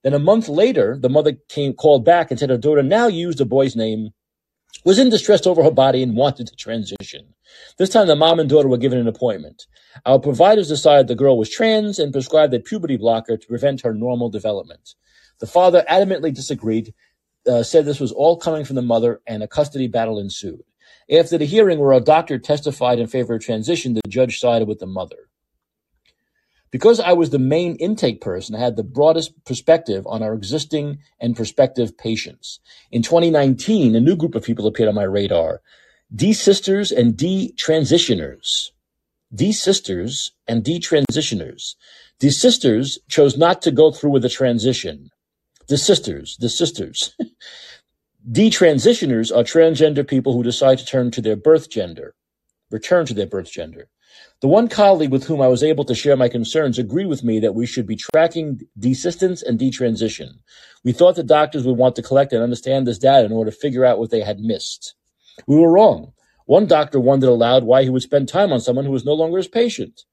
Then a month later, the mother came called back and said her daughter now used a boy's name, was in distress over her body and wanted to transition. This time the mom and daughter were given an appointment. Our providers decided the girl was trans and prescribed a puberty blocker to prevent her normal development. The father adamantly disagreed, uh, said this was all coming from the mother, and a custody battle ensued. After the hearing where a doctor testified in favor of transition, the judge sided with the mother. Because I was the main intake person, I had the broadest perspective on our existing and prospective patients. In 2019, a new group of people appeared on my radar. D-sisters and D-transitioners. D-sisters and D-transitioners. D-sisters chose not to go through with the transition. The sisters, the sisters. D-transitioners are transgender people who decide to turn to their birth gender, return to their birth gender. The one colleague with whom I was able to share my concerns agreed with me that we should be tracking desistance and detransition. We thought the doctors would want to collect and understand this data in order to figure out what they had missed. We were wrong. One doctor wondered aloud why he would spend time on someone who was no longer his patient.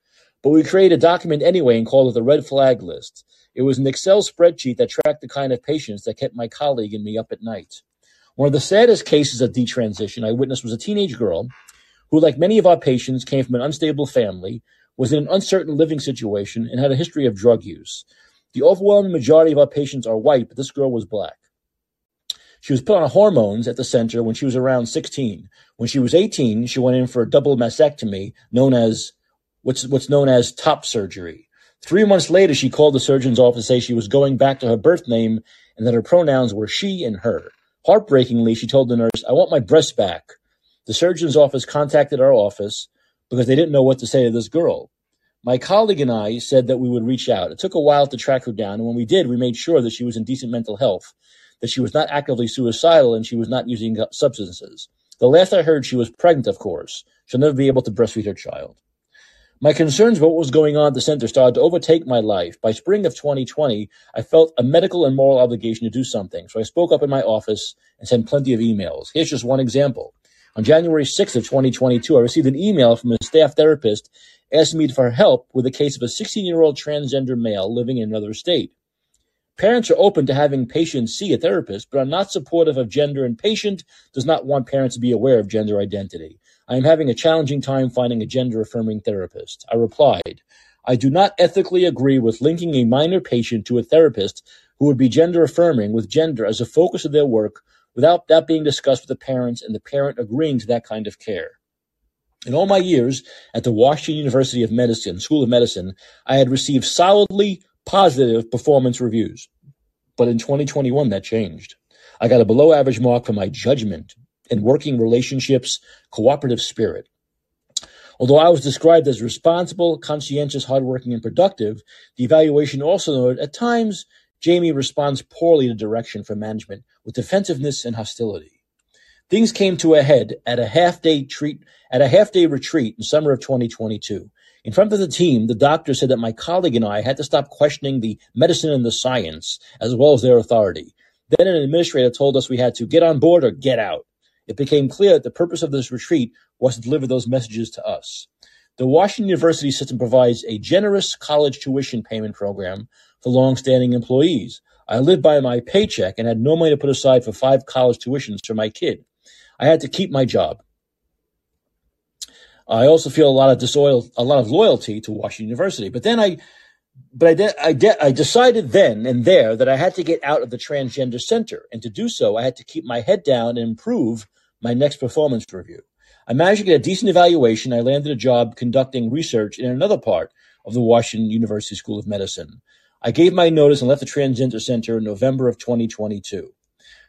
But we created a document anyway and called it the red flag list. It was an Excel spreadsheet that tracked the kind of patients that kept my colleague and me up at night. One of the saddest cases of detransition I witnessed was a teenage girl who, like many of our patients, came from an unstable family, was in an uncertain living situation, and had a history of drug use. The overwhelming majority of our patients are white, but this girl was black. She was put on hormones at the center when she was around 16. When she was 18, she went in for a double mastectomy, known as what's what's known as top surgery. Three months later, she called the surgeon's office to say she was going back to her birth name and that her pronouns were she and her. Heartbreakingly, she told the nurse, I want my breasts back. The surgeon's office contacted our office because they didn't know what to say to this girl. My colleague and I said that we would reach out. It took a while to track her down, and when we did, we made sure that she was in decent mental health, that she was not actively suicidal, and she was not using substances. The last I heard, she was pregnant, of course. She'll never be able to breastfeed her child. My concerns about what was going on at the center started to overtake my life. By spring of 2020, I felt a medical and moral obligation to do something, so I spoke up in my office and sent plenty of emails. Here's just one example. On January 6th of 2022, I received an email from a staff therapist asking me for help with a case of a 16-year-old transgender male living in another state. Parents are open to having patients see a therapist, but are not supportive of gender, and patient does not want parents to be aware of gender identity. I am having a challenging time finding a gender affirming therapist. I replied, I do not ethically agree with linking a minor patient to a therapist who would be gender affirming with gender as a focus of their work without that being discussed with the parents and the parent agreeing to that kind of care. In all my years at the Washington University of Medicine, School of Medicine, I had received solidly positive performance reviews. But in 2021, that changed. I got a below average mark for my judgment, and working relationships, cooperative spirit. Although I was described as responsible, conscientious, hardworking, and productive, the evaluation also noted at times Jamie responds poorly to direction from management with defensiveness and hostility. Things came to a head at a half day treat at a half day retreat in summer of 2022. In front of the team, the doctor said that my colleague and I had to stop questioning the medicine and the science as well as their authority. Then an administrator told us we had to get on board or get out. It became clear that the purpose of this retreat was to deliver those messages to us. The Washington University system provides a generous college tuition payment program for long-standing employees. I lived by my paycheck and had no money to put aside for five college tuitions for my kid. I had to keep my job. I also feel a lot of a lot of loyalty to Washington University. But then I, but I, de- I, de- I decided then and there that I had to get out of the transgender center, and to do so, I had to keep my head down and improve my next performance review. I managed to get a decent evaluation. I landed a job conducting research in another part of the Washington University School of Medicine. I gave my notice and left the Transgender Center in November of 2022.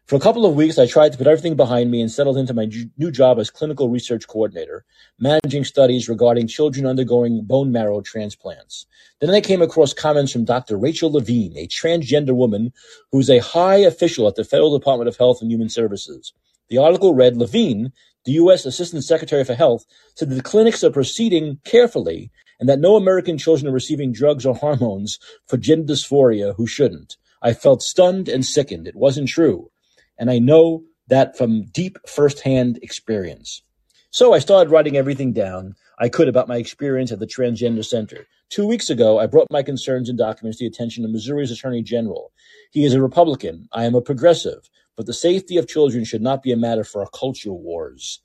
For a couple of weeks, I tried to put everything behind me and settled into my new job as clinical research coordinator, managing studies regarding children undergoing bone marrow transplants. Then I came across comments from Dr. Rachel Levine, a transgender woman who's a high official at the Federal Department of Health and Human Services. The article read Levine, the U.S. Assistant Secretary for Health, said that the clinics are proceeding carefully and that no American children are receiving drugs or hormones for gender dysphoria who shouldn't. I felt stunned and sickened. It wasn't true. And I know that from deep firsthand experience. So I started writing everything down I could about my experience at the Transgender Center. Two weeks ago, I brought my concerns and documents to the attention of Missouri's Attorney General. He is a Republican. I am a progressive but the safety of children should not be a matter for our culture wars.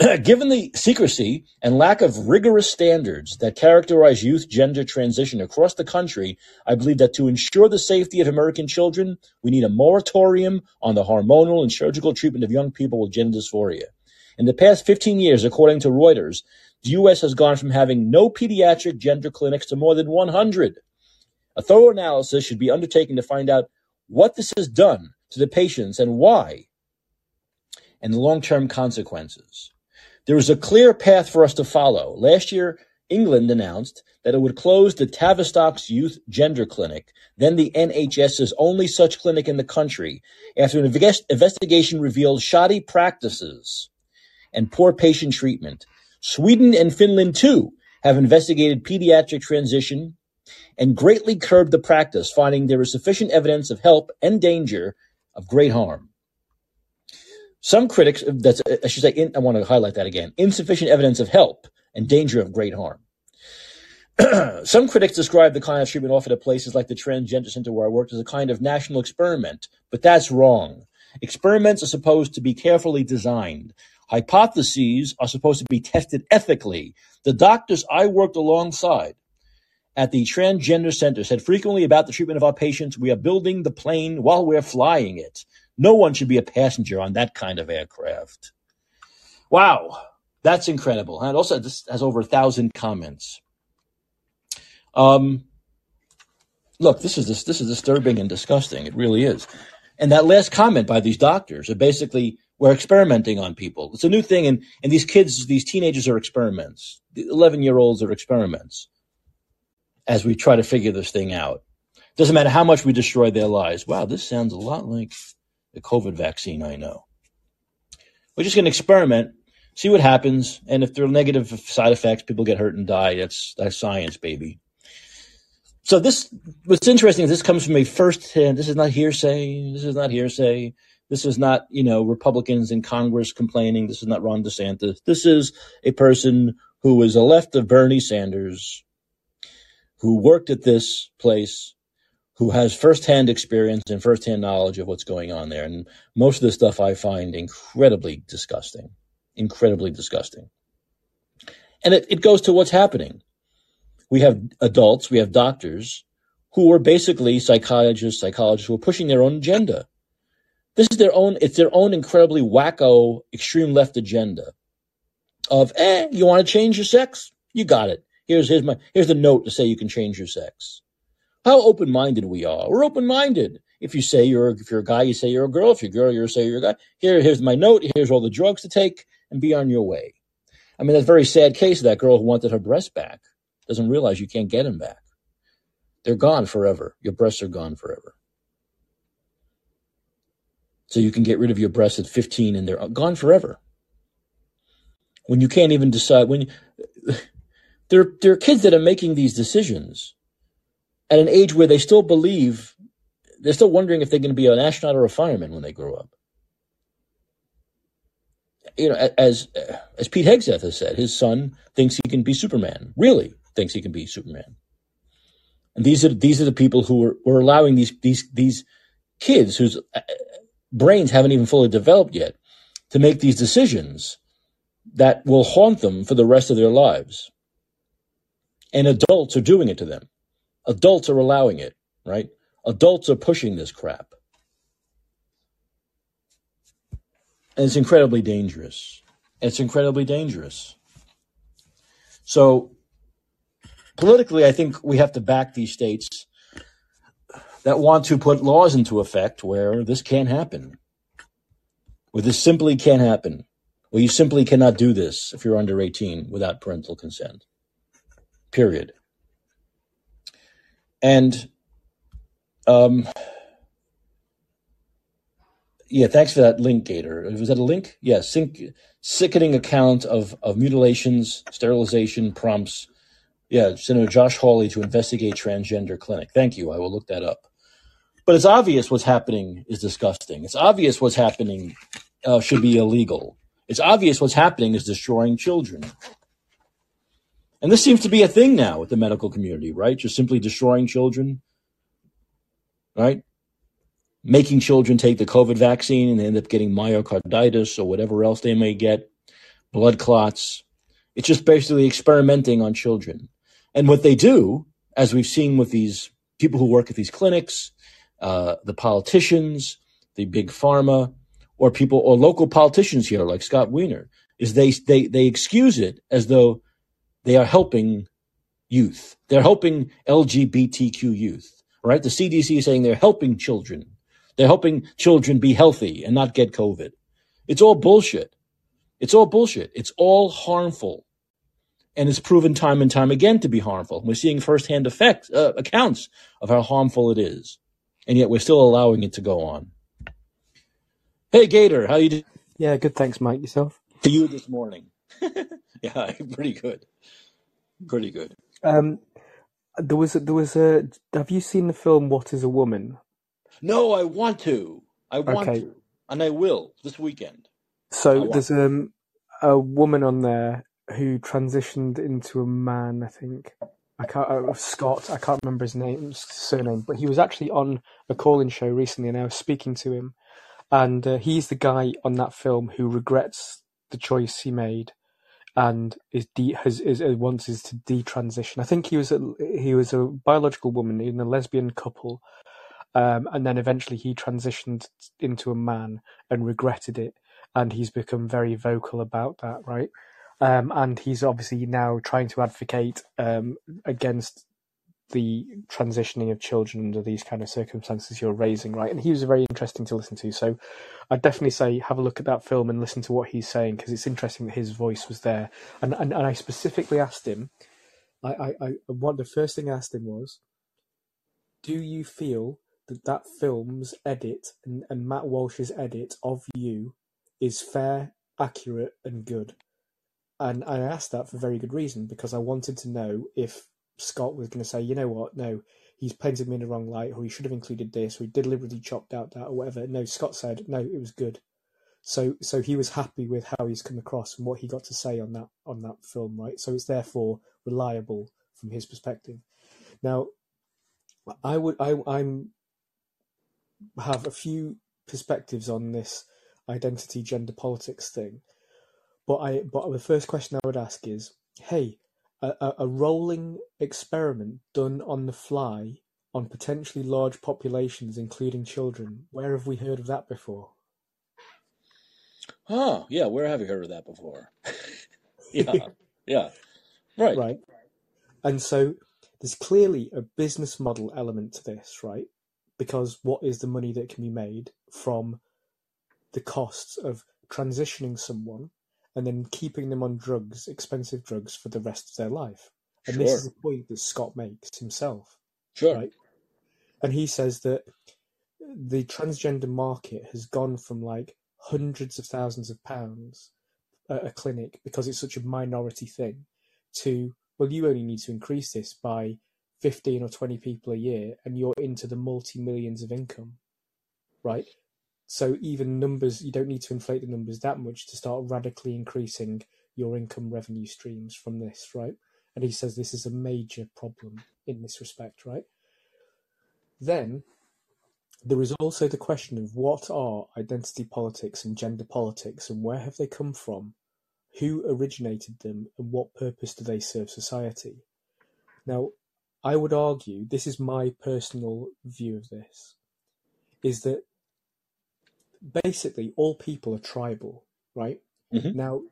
Given the secrecy and lack of rigorous standards that characterize youth gender transition across the country, I believe that to ensure the safety of American children, we need a moratorium on the hormonal and surgical treatment of young people with gender dysphoria. In the past 15 years, according to Reuters, the U.S. has gone from having no pediatric gender clinics to more than 100. A thorough analysis should be undertaken to find out what this has done to the patients and why, and the long-term consequences. There is a clear path for us to follow. Last year, England announced that it would close the Tavistock's Youth Gender Clinic, then the NHS's only such clinic in the country, after an investigation revealed shoddy practices and poor patient treatment. Sweden and Finland, too, have investigated pediatric transition and greatly curbed the practice, finding there is sufficient evidence of help and danger of great harm. Some critics, that's, I should say, in, I want to highlight that again, insufficient evidence of help and danger of great harm. Some critics describe the kind of treatment offered at places like the Transgender Center where I worked as a kind of national experiment, but that's wrong. Experiments are supposed to be carefully designed. Hypotheses are supposed to be tested ethically. The doctors I worked alongside at the Transgender Center said frequently about the treatment of our patients, we are building the plane while we're flying it. No one should be a passenger on that kind of aircraft. Wow, that's incredible. And also, this has over a thousand comments. Um, look, this is this, this is disturbing and disgusting. It really is. And that last comment by these doctors are basically we're experimenting on people. It's a new thing, and and these kids, these teenagers are experiments. The eleven year olds are experiments as we try to figure this thing out. Doesn't matter how much we destroy their lives. Wow, this sounds a lot like the COVID vaccine I know. We're just going to experiment, see what happens, and if there are negative side effects, people get hurt and die. That's that's science, baby. So this, what's interesting is this comes from a first hand. This is not hearsay. This is not hearsay. This is not, you know, Republicans in Congress complaining. This is not Ron DeSantis. This is a person who was a left of Bernie Sanders, who worked at this place, who has firsthand experience and firsthand knowledge of what's going on there. And most of the stuff I find incredibly disgusting, incredibly disgusting. And it, it goes to what's happening. We have adults, we have doctors who are basically psychologists, psychologists who are pushing their own agenda. This is their own, it's their own incredibly wacko, extreme left agenda of, eh, you want to change your sex? You got it. Here's, here's my, here's the note to say you can change your sex. How open-minded we are. We're open-minded. If you say you're, if you're a guy, you say you're a girl. If you're a girl, you say you're a guy. Here, here's my note. Here's all the drugs to take and be on your way. I mean, that's a very sad case of that girl who wanted her breasts back. Doesn't realize you can't get them back. They're gone forever. Your breasts are gone forever. So you can get rid of your breasts at 15 and they're gone forever. When you can't even decide when you, there, there are kids that are making these decisions at an age where they still believe they're still wondering if they're going to be an astronaut or a fireman when they grow up. You know, as as Pete Hegseth has said, his son thinks he can be Superman. Really thinks he can be Superman. And these are these are the people who are, are allowing these these these kids whose uh, brains haven't even fully developed yet to make these decisions that will haunt them for the rest of their lives. And adults are doing it to them. Adults are allowing it, right? Adults are pushing this crap. And it's incredibly dangerous. It's incredibly dangerous. So, politically, I think we have to back these states that want to put laws into effect where this can't happen. Where this simply can't happen. Well, you simply cannot do this if you're under 18 without parental consent. Period. And um, yeah, thanks for that link, Gator. Was that a link? Yeah, sickening account of, of mutilations, sterilization, prompts. Yeah, Senator Josh Hawley to investigate transgender clinic. Thank you. I will look that up. But it's obvious what's happening is disgusting. It's obvious what's happening uh, should be illegal. It's obvious what's happening is destroying children. And this seems to be a thing now with the medical community, right? Just simply destroying children, right? Making children take the COVID vaccine and they end up getting myocarditis or whatever else they may get, blood clots. It's just basically experimenting on children. And what they do, as we've seen with these people who work at these clinics, uh, the politicians, the big pharma, or people or local politicians here like Scott Wiener is they they they excuse it as though they are helping youth. They're helping LGBTQ youth, right? The CDC is saying they're helping children. They're helping children be healthy and not get COVID. It's all bullshit. It's all bullshit. It's all harmful. And it's proven time and time again to be harmful. We're seeing firsthand effects, uh, accounts of how harmful it is. And yet we're still allowing it to go on. Hey, Gator, how you doing? Yeah, good. Thanks, Mike. Yourself? To you this morning. yeah, pretty good. Pretty good. Um, there was a, there was a. Have you seen the film What Is a Woman? No, I want to. I want Okay. to, and I will this weekend. So there's um a woman on there who transitioned into a man. I think I can't uh, Scott. I can't remember his name, surname, but he was actually on a call-in show recently, and I was speaking to him, and uh, he's the guy on that film who regrets the choice he made and is de- has is, is wants is to detransition. I think he was a he was a biological woman in a lesbian couple, um, and then eventually he transitioned into a man and regretted it, and he's become very vocal about that, right? Um, and he's obviously now trying to advocate um, against the transitioning of children under these kind of circumstances you're raising, right? And he was very interesting to listen to. So I'd definitely say have a look at that film and listen to what he's saying because it's interesting that his voice was there. And, and and I specifically asked him, I, I, I what the first thing I asked him was, do you feel that that film's edit and, and Matt Walsh's edit of you is fair accurate and good. And I asked that for very good reason because I wanted to know if Scott was going to say, you know what, no, he's painted me in the wrong light, or he should have included this, or he deliberately chopped out that, or whatever. No, Scott said, no, it was good. So, so he was happy with how he's come across and what he got to say on that on that film, right? So it's therefore reliable from his perspective. Now, I would, I, I'm have a few perspectives on this identity gender politics thing. But I but the first question I would ask is, hey, a, a rolling experiment done on the fly on potentially large populations, including children. Where have we heard of that before? Oh, yeah, where have you heard of that before? yeah, yeah, right. Right. And so there's clearly a business model element to this, right? Because what is the money that can be made from the costs of transitioning someone and then keeping them on drugs, expensive drugs, for the rest of their life. And Sure. this is the point that Scott makes himself, Sure. right? And he says that the transgender market has gone from like hundreds of thousands of pounds at a clinic because it's such a minority thing to, well, you only need to increase this by 15 or 20 people a year and you're into the multi millions of income, right? So even numbers, you don't need to inflate the numbers that much to start radically increasing your income revenue streams from this, right? And he says this is a major problem in this respect, right? Then there is also the question of what are identity politics and gender politics and where have they come from? Who originated them and what purpose do they serve society? Now, I would argue, this is my personal view of this, is that basically all people are tribal, right? Mhm. Now,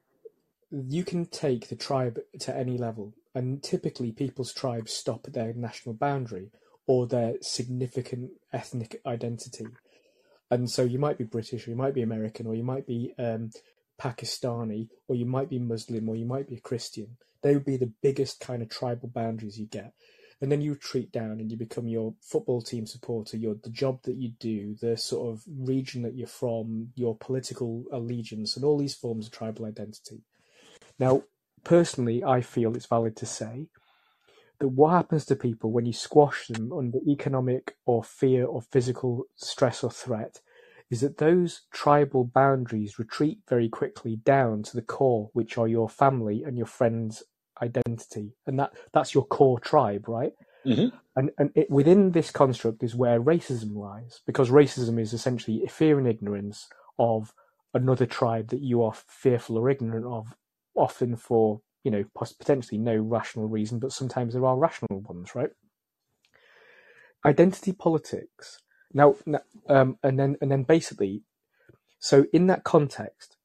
you can take the tribe to any level, and typically people's tribes stop at their national boundary or their significant ethnic identity. And so you might be British, or you might be American, or you might be um, Pakistani, or you might be Muslim, or you might be a Christian. They would be the biggest kind of tribal boundaries you get. And then you retreat down and you become your football team supporter, your the job that you do, the sort of region that you're from, your political allegiance, and all these forms of tribal identity. Now, personally, I feel it's valid to say that what happens to people when you squash them under economic or fear or physical stress or threat is that those tribal boundaries retreat very quickly down to the core, which are your family and your friends' identity, and that that's your core tribe, right? Mhm. And and it, within this construct is where racism lies, because racism is essentially fear and ignorance of another tribe that you are fearful or ignorant of, often for you know potentially no rational reason, but sometimes there are rational ones, right? Identity politics. Now, um, and then and then basically, so in that context,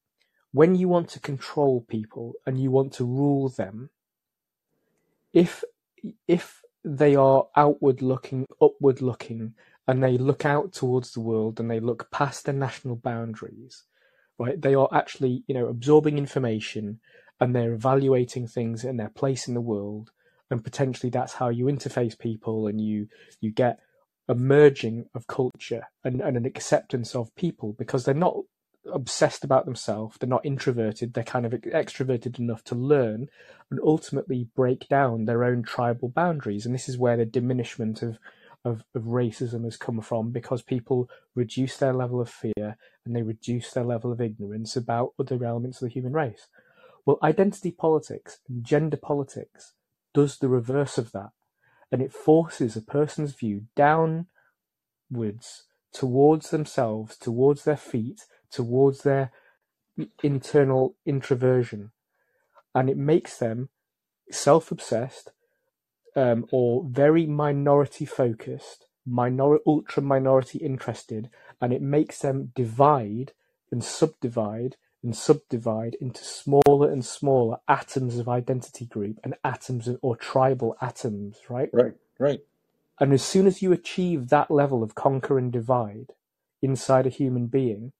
when you want to control people and you want to rule them, if if they are outward looking, upward looking, and they look out towards the world and they look past their national boundaries, right? They are actually, you know, absorbing information and they're evaluating things in their place in the world, and potentially that's how you interface people and you you get a merging of culture and, and an acceptance of people because they're not obsessed about themselves, they're not introverted, they're kind of extroverted enough to learn and ultimately break down their own tribal boundaries. And this is where the diminishment of, of, of racism has come from because people reduce their level of fear and they reduce their level of ignorance about other elements of the human race. Well, identity politics and gender politics does the reverse of that. And it forces a person's view downwards towards themselves, towards their feet, towards their internal introversion. And it makes them self obsessed um, or very minority focused, minor- ultra minority interested, and it makes them divide and subdivide and subdivide into smaller and smaller atoms of identity group and atoms of, or tribal atoms, right? Right. Right. And as soon as you achieve that level of conquer and divide inside a human being,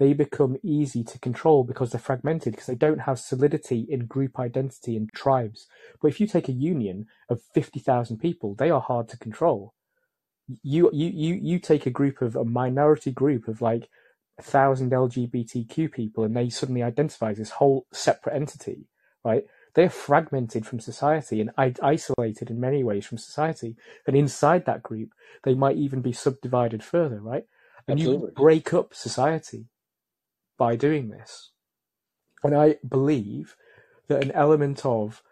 they become easy to control because they're fragmented, because they don't have solidity in group identity and tribes. But if you take a union of 50,000 people, they are hard to control. You, you, you, you take a group of a minority group of like a thousand LGBTQ people and they suddenly identify as this whole separate entity, right? They're fragmented from society and isolated in many ways from society. And inside that group, they might even be subdivided further, right? And Absolutely. you break up society by doing this. And I believe that an element of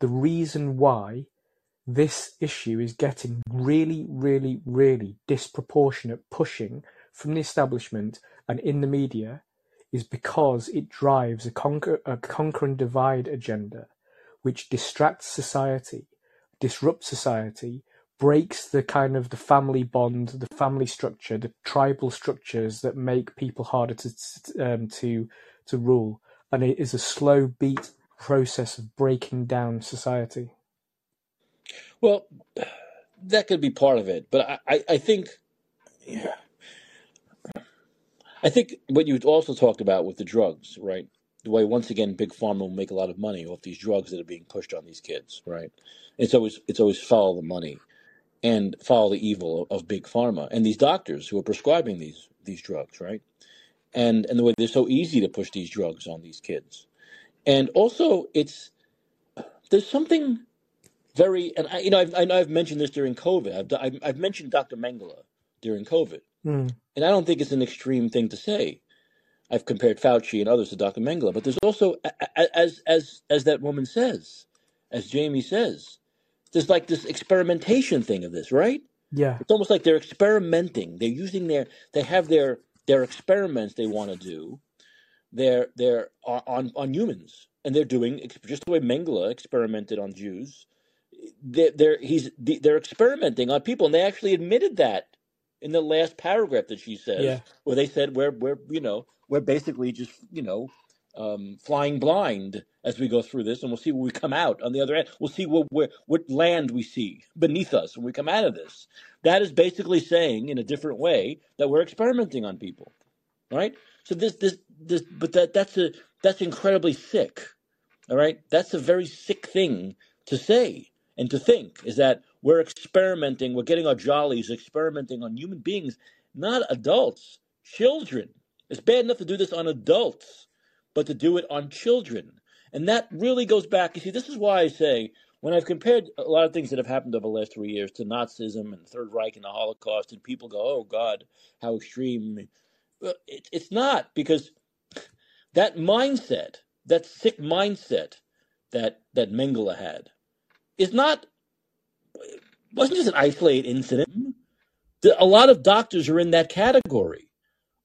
the reason why this issue is getting really, really, really disproportionate pushing from the establishment and in the media is because it drives a conquer, a conquer and divide agenda, which distracts society, disrupts society, breaks the kind of the family bond, the family structure, the tribal structures that make people harder to um, to to rule, and it is a slow beat process of breaking down society. Well, that could be part of it, but I, I, I think, Yeah. I think what you also talked about with the drugs, right? The way once again big pharma will make a lot of money off these drugs that are being pushed on these kids, right? It's always it's always follow the money and follow the evil of big pharma and these doctors who are prescribing these these drugs, right? And and the way they're so easy to push these drugs on these kids, and also it's there's something very and I, you know I've, I know I've mentioned this during COVID. I've, I've I've mentioned Dr. Mengele during COVID, Mm. and I don't think it's an extreme thing to say. I've compared Fauci and others to Dr. Mengele, but there's also, as as as that woman says, as Jamie says, there's like this experimentation thing of this, right? Yeah, It's almost like they're experimenting. They're using their, they have their their experiments they want to do. They're they're on on humans, and they're doing just the way Mengele experimented on Jews. They're, they're he's they're experimenting on people, and they actually admitted that in the last paragraph that she says, yeah, where they said we're we're you know we're basically just you know um, flying blind as we go through this, and we'll see where we come out on the other end. We'll see what where, what land we see beneath us when we come out of this. That is basically saying in a different way that we're experimenting on people, right? So this this this, but that that's a that's incredibly sick. All right, that's a very sick thing to say and to think is that we're experimenting, we're getting our jollies experimenting on human beings, not adults, children. It's bad enough to do this on adults, but to do it on children. And that really goes back. You see, this is why I say when I've compared a lot of things that have happened over the last three years to Nazism and Third Reich and the Holocaust, and people go, oh God, how extreme. Well, it, it's not because that mindset, that sick mindset that, that Mengele had, is not wasn't just an isolated incident. A lot of doctors are in that category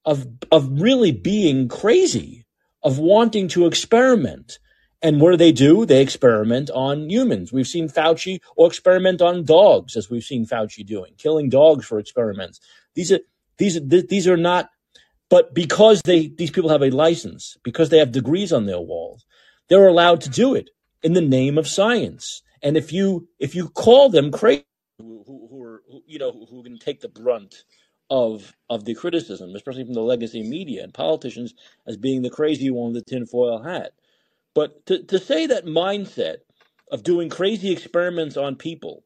of of really being crazy, of wanting to experiment. And what do they do? They experiment on humans. We've seen Fauci or experiment on dogs, as we've seen Fauci doing, killing dogs for experiments. These are these are these are not. But because they these people have a license, because they have degrees on their walls, they're allowed to do it in the name of science. And if you if you call them crazy, who, who, who are who, you know who, who can take the brunt of of the criticism, especially from the legacy media and politicians, as being the crazy one with the tinfoil hat. But to, to say that mindset of doing crazy experiments on people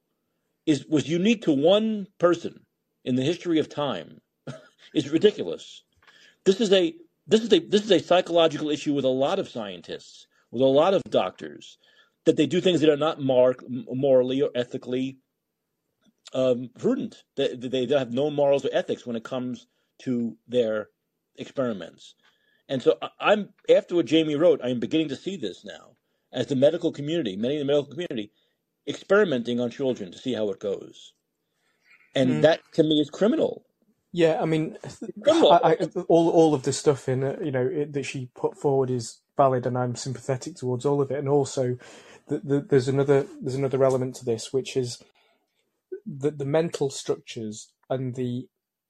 is was unique to one person in the history of time is ridiculous. This is a this is a this is a psychological issue with a lot of scientists, with a lot of doctors, that they do things that are not mar- morally or ethically um, prudent. They, they have no morals or ethics when it comes to their experiments. And so I'm after what Jamie wrote, I am beginning to see this now as the medical community, many in the medical community, experimenting on children to see how it goes. And Mm. that to me is criminal. yeah. I mean. I, I, all all of the stuff in it, you know it, that she put forward is valid, and I'm sympathetic towards all of it. And also, the, the, there's another there's another element to this, which is the the mental structures and the.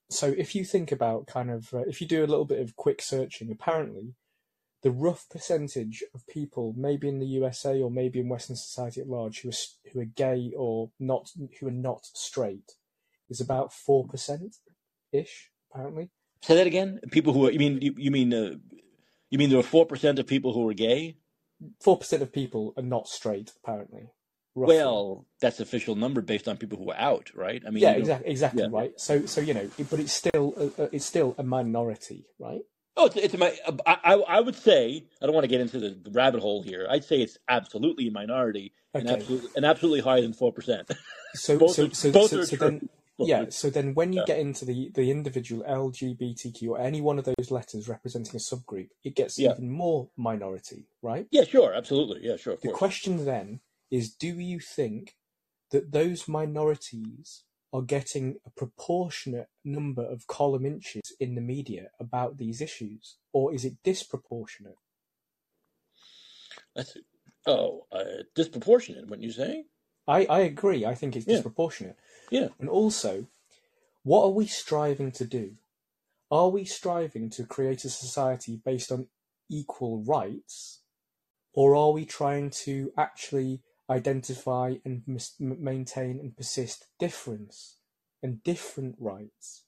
So if you think about kind of uh, if you do a little bit of quick searching, apparently, the rough percentage of people, maybe in the USA or maybe in Western society at large, who are who are gay or not who are not straight, is about four percent ish. Apparently. Say that again. People who are you mean you, you mean uh, you mean there are four percent of people who are gay? four percent of people are not straight, apparently. Roughly. Well, that's official number based on people who are out, right? I mean, yeah, exactly, exactly yeah. right. So, so you know, it- but it's still, a, a- it's still a minority, right? Oh, it's, it's my. I, I I would say I don't want to get into the rabbit hole here. I'd say it's absolutely a minority and absolutely and absolutely higher than four percent. So Both so are- so both so, are so then yeah. So then when you Yeah. get into the the individual LGBTQ or any one of those letters representing a subgroup, it gets Yeah. even more minority, right? Yeah, sure, absolutely, yeah, sure, of The course. question then is do you think that those minorities are getting a proportionate number of column inches in the media about these issues, or is it disproportionate? That's oh, uh, disproportionate. Wouldn't you say? I, I agree. I think it's Yeah. disproportionate. Yeah. And also, what are we striving to do? Are we striving to create a society based on equal rights, or are we trying to actually identify and mis- maintain and persist difference and different rights?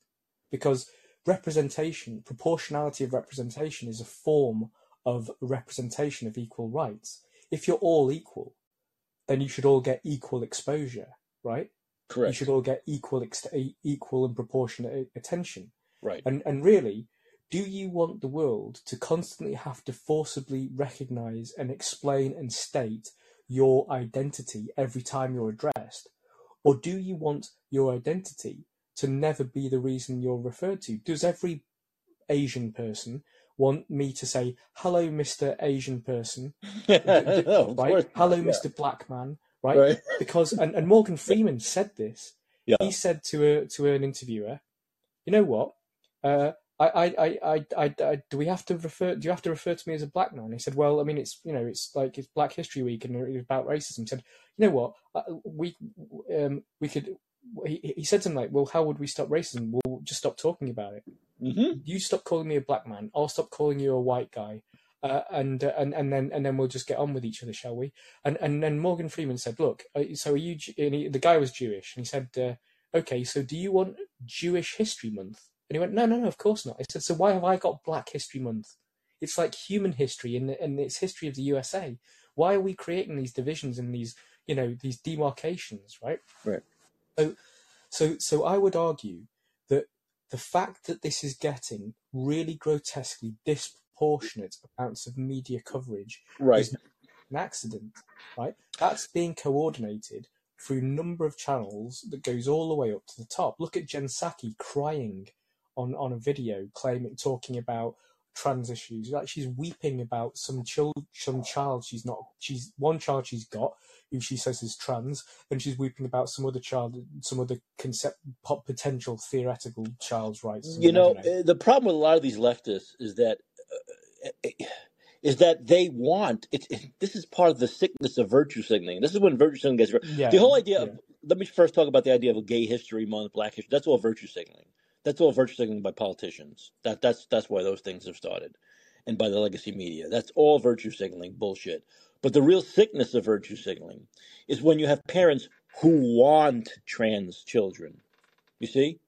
Because representation, proportionality of representation, is a form of representation of equal rights. If you're all equal, then you should all get equal exposure, right? correct You should all get equal, ex- equal and proportionate attention. Right. And and really, do you want the world to constantly have to forcibly recognize and explain and state your identity every time you're addressed, or do you want your identity to never be the reason you're referred to? Does every Asian person want me to say hello, Mister Asian person, no, right? Hello, Yeah. Mister Black man, right? Right. because and, and Morgan Freeman said this. Yeah. He said to a to an interviewer, "You know what? Uh, I, I, I, I, I, do we have to refer? Do you have to refer to me as a black man?" He said, "Well, I mean, it's you know, it's like it's Black History Week and it's about racism." He said, "You know what? Uh, we, um, we could." He, he said something like, "Well, how would we stop racism? We'll just stop talking about it. hmm You stop calling me a black man. I'll stop calling you a white guy." Uh, and uh, and and then and then we'll just get on with each other, shall we? And and then Morgan Freeman said, "Look, uh, so are you?" And he, the guy was Jewish, and he said, uh, "Okay, so do you want Jewish History Month?" And he went, "No, no, no, of course not." I said, "So why have I got Black History Month? It's like human history and and it's history of the USA. Why are we creating these divisions and these you know these demarcations, right?" Right. So so so I would argue that the fact that this is getting really grotesquely disproportionate amounts of media coverage Right. is an accident, right? That's being coordinated through a number of channels that goes all the way up to the top. Look at Jen Psaki crying on, on a video, claiming talking about trans issues. Like she's weeping about some child, some child she's not. She's one child she's got who she says is trans, and she's weeping about some other child, some other concept, potential theoretical child's rights. You know, don't uh, the problem with a lot of these leftists is that uh, is that they want it, it. This is part of the sickness of virtue signaling. This is when virtue signaling gets. yeah, The whole idea yeah. of let me first talk about the idea of a gay history month, black history. That's all virtue signaling. That's all virtue signaling by politicians. That that's that's why those things have started, and by the legacy media. That's all virtue signaling bullshit. But the real sickness of virtue signaling is when you have parents who want trans children. You see,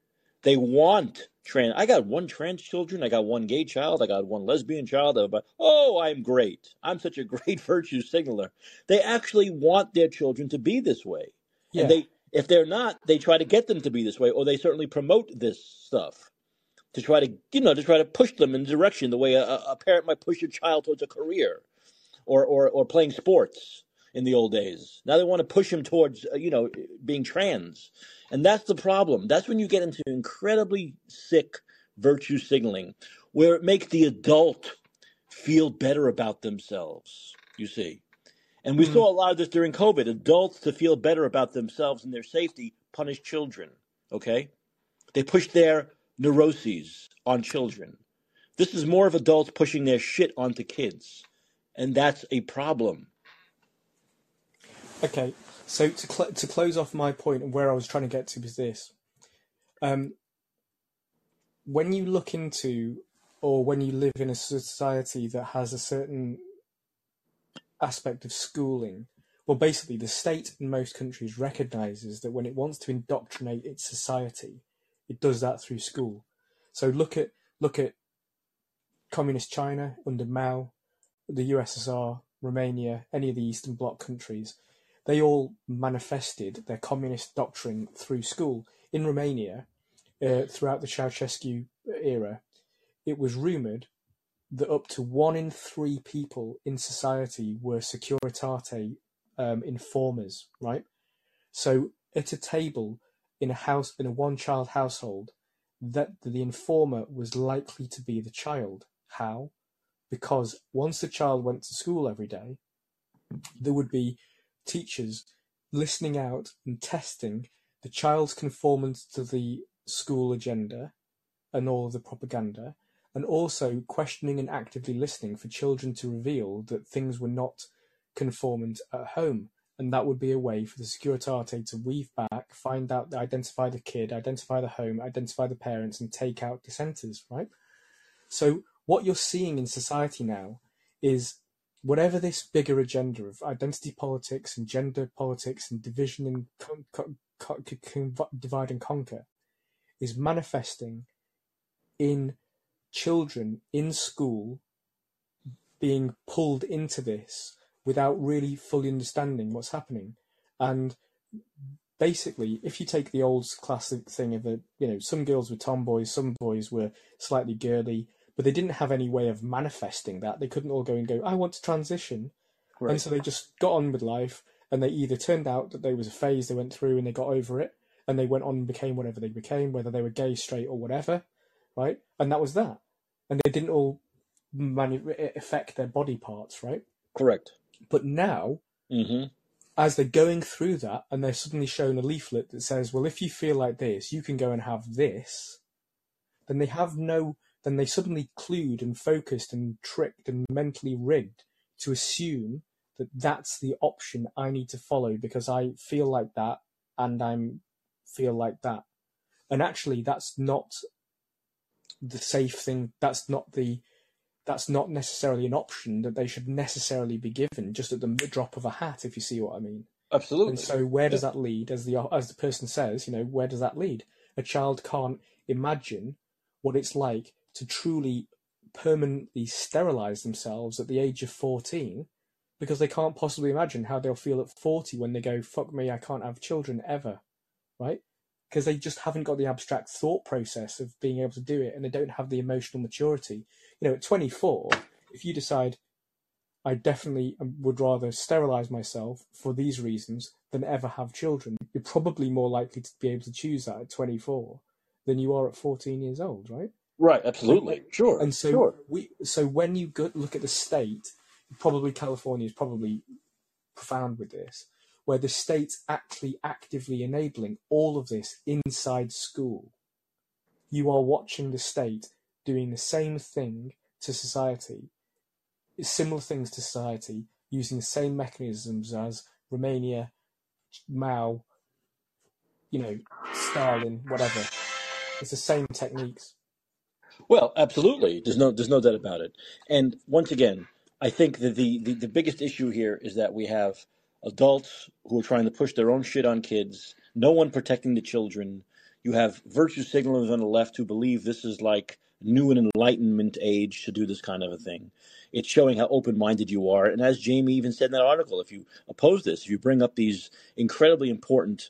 they want trans. I got one trans children. I got one gay child. I got one lesbian child. Uh, I'm oh, I'm great. I'm such a great virtue signaler. They actually want their children to be this way. Yeah. And they, if they're not, they try to get them to be this way, or they certainly promote this stuff to try to, you know, to try to push them in the direction the way a, a parent might push a child towards a career, or or or playing sports in the old days. Now they want to push him towards, uh, you know, being trans, and that's the problem. That's when you get into incredibly sick virtue signaling, where it makes the adult feel better about themselves. You see. And we Mm. saw a lot of this during COVID. Adults to feel better about themselves and their safety punish children. Okay? They push their neuroses on children. This is more of adults pushing their shit onto kids. And that's a problem. Okay, so to cl- to close off my point and where I was trying to get to was this: um, when you look into or when you live in a society that has a certain aspect of schooling, well, basically, the state in most countries recognizes that when it wants to indoctrinate its society, it does that through school. So look at look at communist China under Mao, the USSR, Romania, any of the Eastern Bloc countries. They all manifested their communist doctrine through school. In Romania, uh, throughout the Ceausescu era, it was rumoured that up to one in three people in society were securitate um, informers, right? So at a table in a house in a one-child household, that the informer was likely to be the child. How? Because once the child went to school every day, there would be teachers listening out and testing the child's conformance to the school agenda and all of the propaganda, and also questioning and actively listening for children to reveal that things were not conformant at home. And that would be a way for the Securitate to weave back, find out, identify the kid, identify the home, identify the parents, and take out dissenters, right? So, what you're seeing in society now is whatever this bigger agenda of identity politics and gender politics and division and con- con- con- divide and conquer is manifesting in children in school being pulled into this without really fully understanding what's happening. And basically, if you take the old classic thing of a, you know, some girls were tomboys, some boys were slightly girly, but they didn't have any way of manifesting that. They couldn't all go and go, I want to transition. Right. And so they just got on with life and they either turned out that there was a phase they went through and they got over it and they went on and became whatever they became, whether they were gay, straight, or whatever, right? And that was that. And they didn't all manu- affect their body parts, right? Correct. But now, hmm as they're going through that and they're suddenly shown a leaflet that says, well, if you feel like this, you can go and have this, then they have no, then they suddenly clued and focused and tricked and mentally rigged to assume that that's the option I need to follow because I feel like that and I'm feel like that. And actually, that's not the safe thing. That's not the that's not necessarily an option that they should necessarily be given just at the drop of a hat, if you see what I mean. Absolutely. And so, where does that lead? As the as the person says, you know, where does that lead? A child can't imagine what it's like to truly permanently sterilize themselves at the age of 14 because they can't possibly imagine how they'll feel at 40 when they go fuck me i can't have children ever right because they just haven't got the abstract thought process of being able to do it and they don't have the emotional maturity you know at 24 if you decide i definitely um, would rather sterilize myself for these reasons than ever have children you're probably more likely to be able to choose that at 24 than you are at 14 years old right right. Absolutely. Sure. and so sure. we so when you go, look at the state probably california is probably profound with this where the state's actually actively enabling all of this inside school you are watching the state doing the same thing to society similar things to society using the same mechanisms as romania mao you know stalin whatever it's the same techniques Well, absolutely. There's no there's no doubt about it. And once again, I think that the, the, the biggest issue here is that we have adults who are trying to push their own shit on kids, no one protecting the children. You have virtue signalers on the left who believe this is like new and enlightenment age to do this kind of a thing. It's showing how open minded you are. And as Jamie even said in that article, if you oppose this, if you bring up these incredibly important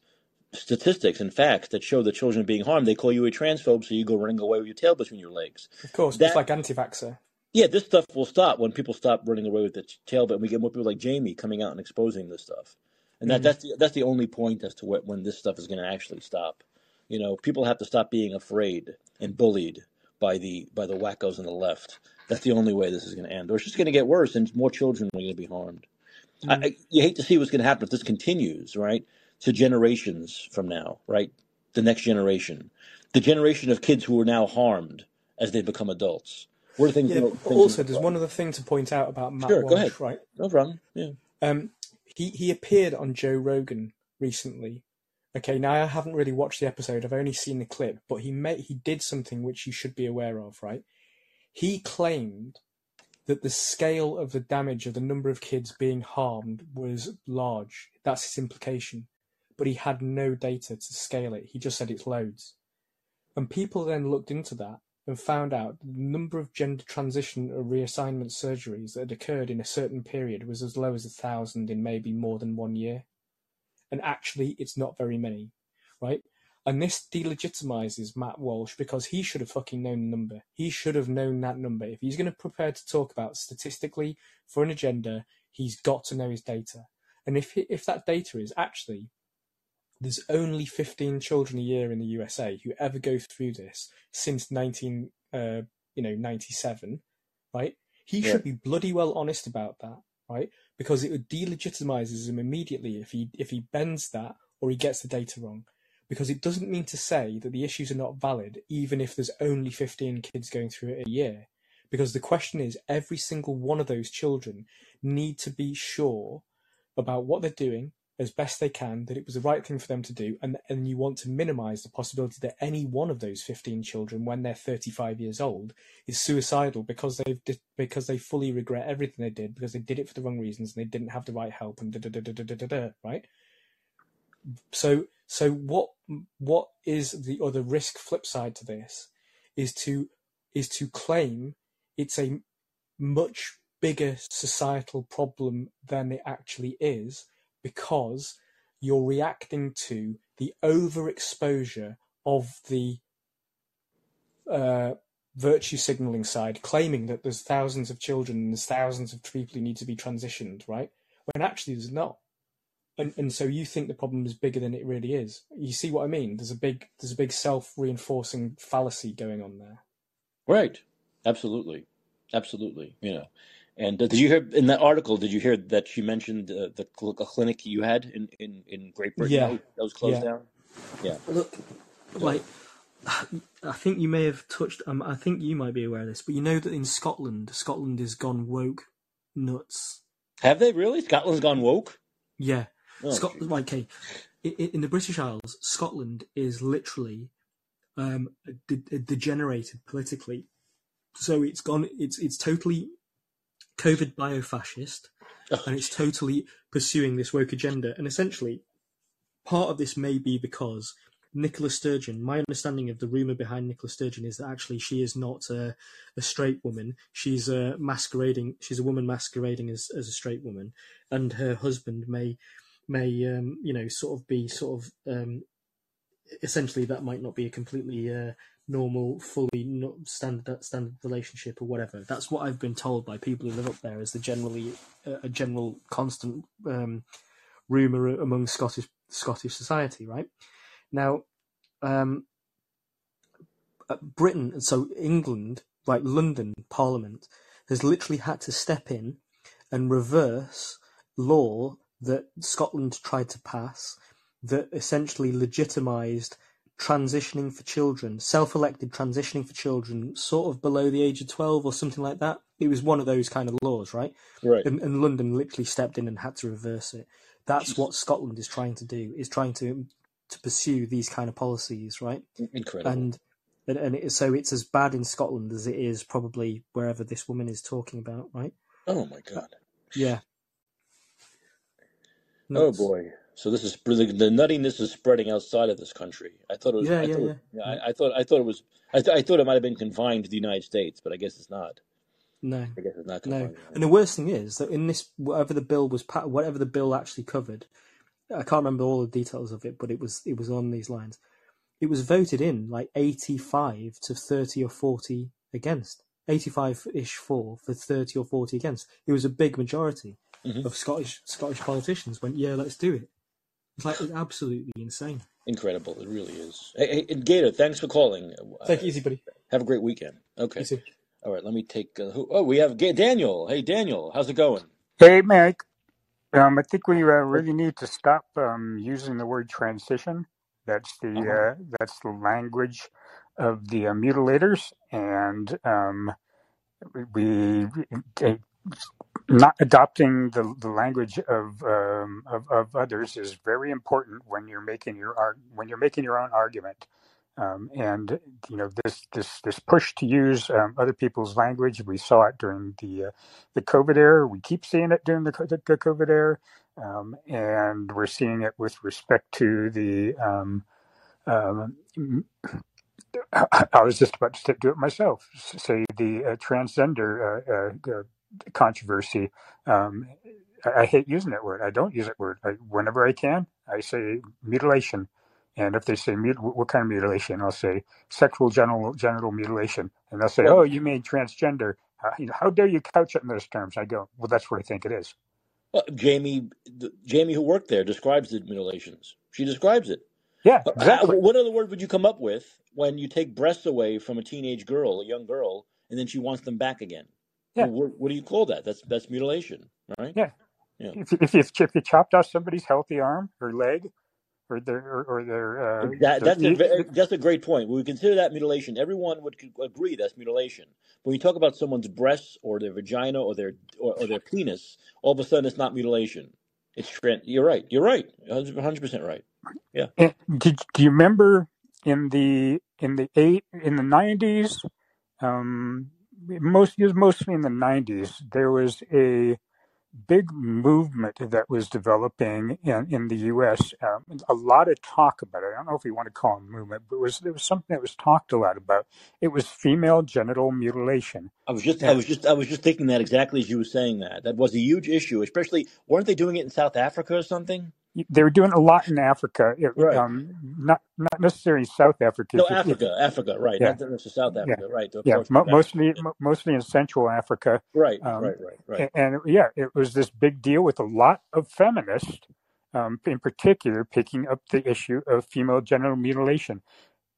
statistics and facts that show that children are being harmed, they call you a transphobe, so you go running away with your tail between your legs. of course That- just like anti-vaxxer Yeah, this stuff will stop when people stop running away with the tail, but we get more people like Jamie coming out and exposing this stuff. And that, Mhm. that's the that's the only point as to what, when this stuff is going to actually stop. You know, people have to stop being afraid and bullied by the by the wackos on the left. That's the only way this is going to end, or it's just going to get worse, and more children are going to be harmed. I, I, you hate to see what's going to happen if this continues, right? To generations from now, right? The next generation, the generation of kids who are now harmed as they become adults. What are things? Yeah, also there's one other thing to point out about Matt Sure, go Walsh, ahead. right? No problem. Yeah. Um, he he appeared on Joe Rogan recently. Okay, now I haven't really watched the episode. I've only seen the clip, but he made he did something which you should be aware of, right? He claimed that the scale of the damage of the number of kids being harmed was large. That's his implication, but he had no data to scale it. He just said it's loads, and people then looked into that and found out the number of gender transition or reassignment surgeries that had occurred in a certain period was as low as a thousand in maybe more than one year. And actually, it's not very many, right? And this delegitimizes Matt Walsh because he should have fucking known the number. He should have known that number. If he's going to prepare to talk about statistically for an agenda, he's got to know his data. And if if that data is actually there's only 15 children a year in the USA who ever go through this since 19 uh, you know 97, right? He Yeah. should be bloody well honest about that, right? Because it would delegitimizes him immediately if he if he bends that or he gets the data wrong. Because it doesn't mean to say that the issues are not valid, even if there's only 15 kids going through it a year. Because the question is, every single one of those children need to be sure about what they're doing as best they can, that it was the right thing for them to do, and and you want to minimize the possibility that any one of those 15 children, when they're 35 years old, is suicidal because they've because they fully regret everything they did because they did it for the wrong reasons and they didn't have the right help and da da da da da da, da right. So so what what is the other risk flip side to this is to is to claim it's a much bigger societal problem than it actually is because you're reacting to the overexposure of the uh, virtue signaling side, claiming that there's thousands of children and there's thousands of people who need to be transitioned, right? When actually there's not. And, and so you think the problem is bigger than it really is. You see what I mean? There's a big there's a big self reinforcing fallacy going on there. Right. Absolutely. Absolutely. You know. And did you hear in that article? Did you hear that she mentioned uh, the cl- clinic you had in, in, in Great Britain Yeah. that was closed Yeah. down? Yeah. Look, like I think you may have touched. Um, I think you might be aware of this, but you know that in Scotland, Scotland has gone woke nuts. Have they really? Scotland's gone woke. Yeah, Oh, Scotland. Like, okay, in, in the British Isles, Scotland is literally um, de- degenerated politically. So it's gone. It's it's totally COVID biofascist, and it's totally pursuing this woke agenda. And essentially, part of this may be because Nicola Sturgeon. My understanding of the rumor behind Nicola Sturgeon is that actually she is not a, a straight woman. She's a masquerading. She's a woman masquerading as as a straight woman, and her husband may may um, you know sort of be sort of um, essentially that might not be a completely uh, normal, fully standard standard relationship or whatever. That's what I've been told by people who live up there as the generally uh, a general constant um, rumor among Scottish Scottish society. Right now, um, Britain, so England, like London Parliament, has literally had to step in and reverse law that Scotland tried to pass that essentially legitimised transitioning for children, self-elected transitioning for children, sort of below the age of twelve or something like that. It was one of those kind of laws, right? Right. And, and London literally stepped in and had to reverse it. That's Jeez. what Scotland is trying to do. Is trying to to pursue these kind of policies, right? Incredible. And and, and it, so it's as bad in Scotland as it is probably wherever this woman is talking about, right? oh my God. Yeah. Oh boy. So this is the, the nuttiness is spreading outside of this country. I thought it was. Yeah, I yeah, thought, yeah. it- yeah, I, I thought. I thought it was. I, th- I thought it might have been confined to the United States, but I guess it's not. No. I guess it's not No, confined. and the worst thing is that in this, whatever the bill was, pa- whatever the bill actually covered, I can't remember all the details of it, but it was it was on these lines. It was voted in like eighty-five to thirty or forty against, eighty-five ish for for thirty or forty against. It was a big majority Mhm. of Scottish Scottish politicians went, yeah, let's do it. It's like it's absolutely insane. Incredible. It really is. Hey, hey, Gator, thanks for calling. Uh, Take it easy, buddy. have a great weekend. Okay. You too. All right. Let me take. Uh, who, oh, we have Ga- Daniel. Hey, Daniel. How's it going? Hey, Mike. Um, I think we uh, really need to stop um, using the word transition. That's the Uh-huh. uh, that's the language of the uh, mutilators, and um, we uh, not adopting the, the language of, um, of of others is very important when you're making your when you're making your own argument. Um, and you know this this this push to use um, other people's language. We saw it during the uh, the COVID era. We keep seeing it during the, the COVID era, um, and we're seeing it with respect to the. Um, um, I I was just about to do it myself. Say the uh, transgender uh, uh, controversy. Um, I, I hate using that word. I don't use that word. I, whenever I can, I say mutilation, And if they say mut- what kind of mutilation, I'll say sexual genital genital mutilation, and they'll say, "Oh, you mean transgender? Uh, you know, how dare you couch it in those terms?" I go, "Well, that's what I think it is." well, Jamie, the, Jamie, who worked there, describes the mutilations. She describes it. Yeah, Uh, how- exactly. what other word would you come up with when you take breasts away from a teenage girl, a young girl, and then she wants them back again? Yeah, Well, what, what do you call that? That's that's mutilation, right? yeah. Yeah. If if you, if you chopped off somebody's healthy arm or leg or their or, or their uh, That, their that's a that's a great point. When we consider that mutilation, everyone would agree that's mutilation. When you talk about someone's breasts or their vagina or their or, or their penis, all of a sudden it's not mutilation. It's tran You're right. You're right. one hundred percent right. Yeah. And did do you remember in the in the eight in the nineties? Um, most it was mostly in the nineties. There was a big movement that was developing in, in the U.S. Um, a lot of talk about it. I don't know if you want to call it a movement, but it was it was something that was talked a lot about. It was female genital mutilation. I was just I was just I was just thinking that exactly as you were saying that. That was a huge issue, especially weren't they doing it in South Africa or something? They were doing a lot in Africa, it- Right. um, not not necessarily South Africa. No, If, if, Africa, Africa, right? yeah, Not the rest of South yeah, Africa, right? Of yeah, mo- mostly Yeah. mostly in Central Africa. Right, Um, right, right, right. a- and, yeah, it was this big deal with a lot of feminists, um, in particular, picking up the issue of female genital mutilation.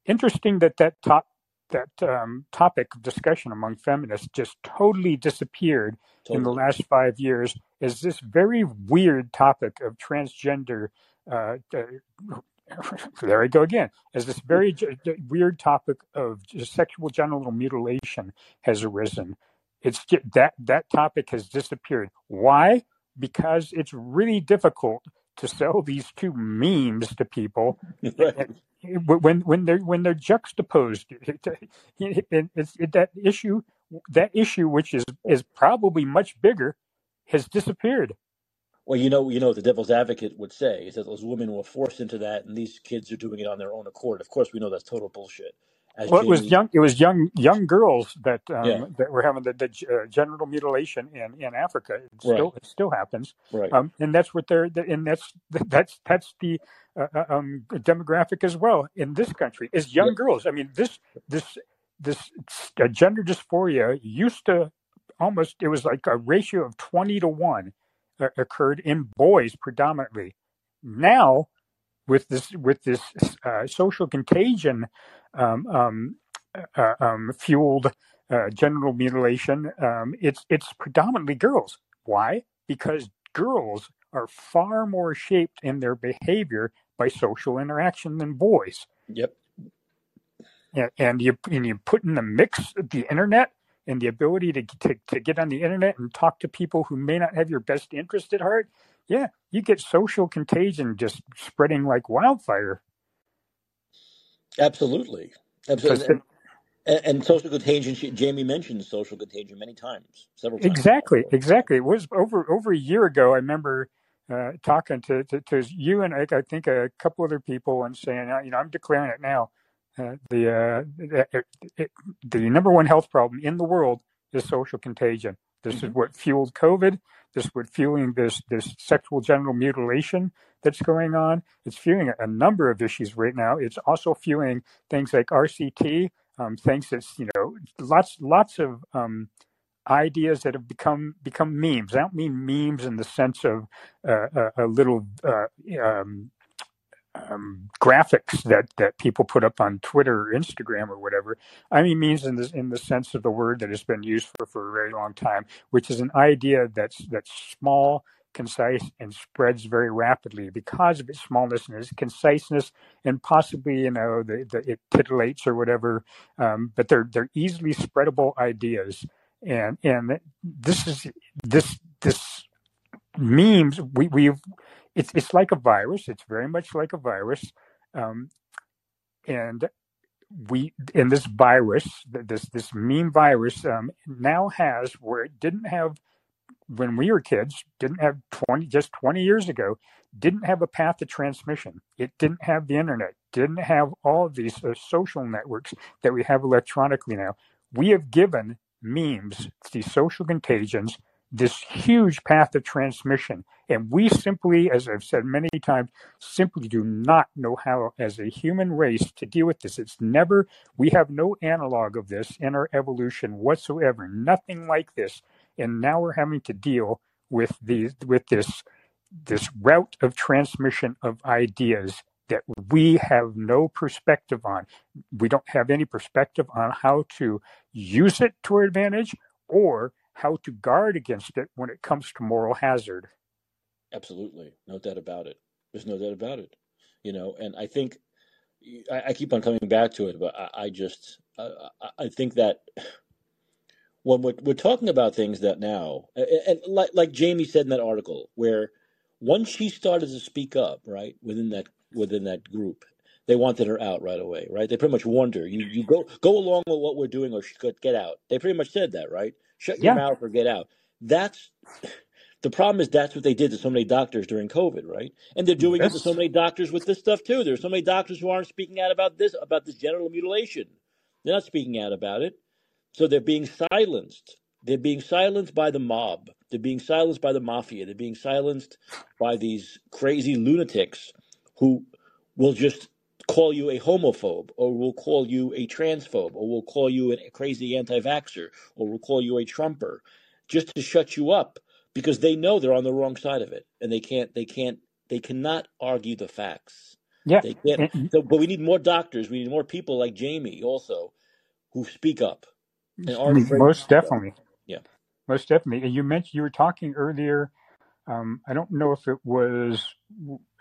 Interesting that that top that um, topic of discussion among feminists just totally disappeared in the last five years as this very weird topic of transgender. Uh, uh, there I go again. As this very weird topic of sexual genital mutilation has arisen, it's that that topic has disappeared. Why? Because it's really difficult to sell these two memes to people right. when when they're when they're juxtaposed and it's it, that issue that issue which is is probably much bigger has disappeared Well, you know, you know, what the devil's advocate would say is that those women were forced into that, and these kids are doing it on their own accord. Of course, we know that's total bullshit. As well it was Jamie, young it was young young girls that yeah, um that were having the, the uh, genital mutilation in in africa it right, still it still happens right. um and that's what they're and that's that's that's the uh, uh, um demographic as well in this country is young Yep. girls i mean this this this uh, gender dysphoria used to almost it was like a ratio of 20 to 1 uh, occurred in boys predominantly now with this with this uh, social contagion um, um, uh, um, fueled uh, genital mutilation, um, it's it's predominantly girls. Why? Because girls are far more shaped in their behavior by social interaction than boys. Yep. And, and you and you put in the mix the internet and the ability to, to to get on the internet and talk to people who may not have your best interest at heart. Yeah, you get social contagion just spreading like wildfire. Absolutely. Absolutely. And, and, and social contagion. She, Jamie mentioned social contagion many times, several times. Exactly, exactly. It was over over a year ago. I remember uh, talking to, to to you and I, I think a couple other people and saying, uh, you know, I'm declaring it now. Uh, the, uh, the it, the number one health problem in the world is social contagion. This is hmm what fueled COVID. This is what fueling this this sexual genital mutilation that's going on. It's fueling a number of issues right now. It's also fueling things like RCT, um, things that's you know lots lots of um, ideas that have become become memes. I don't mean memes in the sense of uh, a, a little uh, um, um, graphics that, that people put up on Twitter or Instagram or whatever. I mean memes in the in the sense of the word that has been used for, for a very long time, which is an idea that's that's small, concise, and spreads very rapidly because of its smallness and its conciseness, and possibly you know the, the it titillates or whatever. Um, but they're they're easily spreadable ideas, and and this is this this memes we we've it's it's like a virus. It's very much like a virus. Um, and we in this virus this this meme virus um, now has where it didn't have when we were kids didn't have 20 just 20 years ago didn't have a path of transmission. It didn't have the internet. Didn't have all of these uh, social networks that we have electronically now. We have given memes these social contagions this huge path of transmission. And we simply, as I've said many times, simply do not know how, as a human race, to deal with this. It's never, we have no analog of this in our evolution whatsoever, nothing like this. And now we're having to deal with these, with this, this route of transmission of ideas that we have no perspective on. We don't have any perspective on how to use it to our advantage or how to guard against it when it comes to moral hazard. Absolutely, no doubt about it. There's no doubt about it. You know, and I think I, I keep on coming back to it, but I, I just I, I think that when we're, we're talking about things that now, and, like like Jamie said in that article, where once she started to speak up, right within that within that group, they wanted her out right away, right? They pretty much warned her, you you go go along with what we're doing, or she could get out. They pretty much said that, right? Shut your Yeah. mouth or get out. That's the problem. Is that's what they did to so many doctors during COVID, right? And they're doing it to so many doctors with this stuff too. There's so many doctors who aren't speaking out about this about this genital mutilation. They're not speaking out about it. So they're being silenced. They're being silenced by the mob. They're being silenced by the mafia. They're being silenced by these crazy lunatics who will just call you a homophobe or we'll call you a transphobe or we'll call you a crazy anti-vaxxer or we'll call you a trumper just to shut you up because they know they're on the wrong side of it and they can't they can't they cannot argue the facts Yeah. they can't so but we need more doctors we need more people like jamie also who speak up and aren't afraid most definitely. yeah Most definitely. And you mentioned you were talking earlier. Um, I don't know if it was.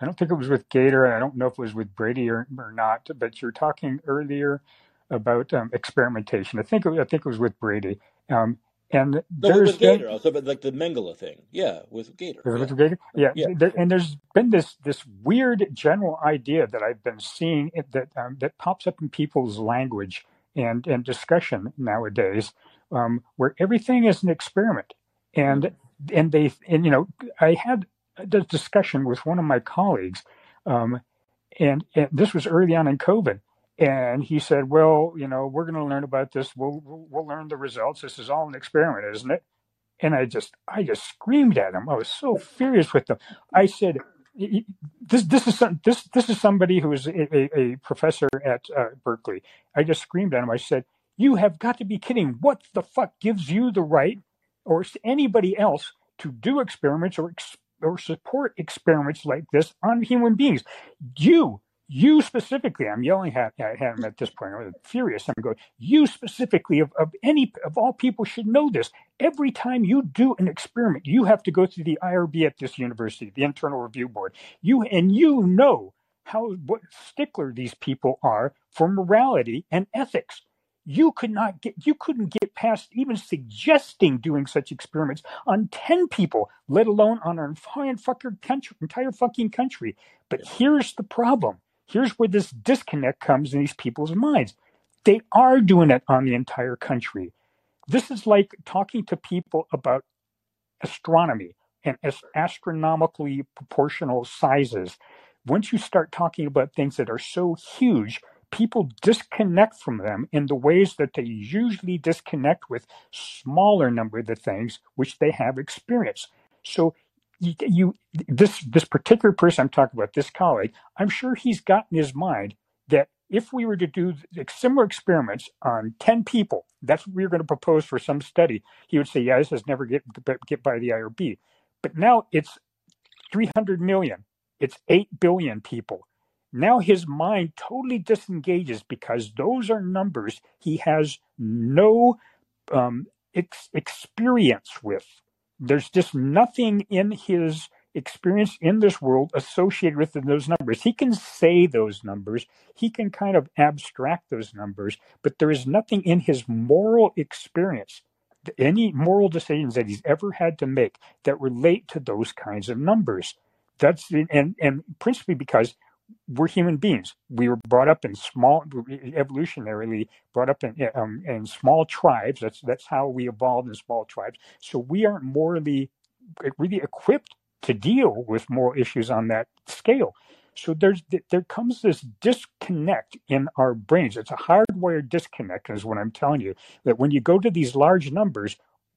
I don't think it was with Gator. and I don't know if it was with Brady or, or not. But you're talking earlier about um, experimentation. I think it, I think it was with Brady. Um, and no there's with been gator also but like the mengele thing yeah with gator yeah with Gator? Yeah. yeah There, and there's been this this weird general idea that I've been seeing it, that um, that pops up in people's language and and discussion nowadays, um, where everything is an experiment and Mhm. and they and you know i had discussion with one of my colleagues um, and, and this was early on in covid and he said well you know we're going to learn about this. We'll, we'll we'll learn the results. This is all an experiment isn't it? And i just i just screamed at him. I was so furious with him. I said "Y- y- this this is some, this this is somebody who is a, a, a professor at uh, berkeley. I just screamed at him. I said you have got to be kidding. What the fuck gives you the right or anybody else to do experiments or or support experiments like this on human beings. You, you specifically, I'm yelling at, at him at this point. I'm furious. I'm going, you specifically, of, of any of all people, should know this. Every time you do an experiment, you have to go through the IRB at this university, the Internal Review Board. You and you know how what stickler these people are for morality and ethics. You could not get you couldn't get past even suggesting doing such experiments on 10 people, let alone on our entire fucking country, entire fucking country. But here's the problem. Here's where this disconnect comes in these people's minds. They are doing it on the entire country. This is like talking to people about astronomy and as astronomically proportional sizes. Once you start talking about things that are so huge, people disconnect from them in the ways that they usually disconnect with smaller number of the things which they have experienced. So you, you this this particular person I'm talking about, this colleague, I'm sure he's got in his mind that if we were to do similar experiments on 10 people, that's what we were going to propose for some study, he would say, yeah, this has never get, get by the IRB. But now it's 300 million. It's 8 billion people. Now his mind totally disengages because those are numbers he has no um, ex- experience with. There's just nothing in his experience in this world associated with those numbers. He can say those numbers, he can kind of abstract those numbers, but there is nothing in his moral experience, any moral decisions that he's ever had to make that relate to those kinds of numbers. That's and and principally because we're human beings. We were brought up in small, evolutionarily brought up in um, in small tribes. That's that's how we evolved in small tribes. So we aren't morally really equipped to deal with moral issues on that scale. So there's there comes this disconnect in our brains. It's a hardwired disconnect, is what I'm telling you. That when you go to these large numbers,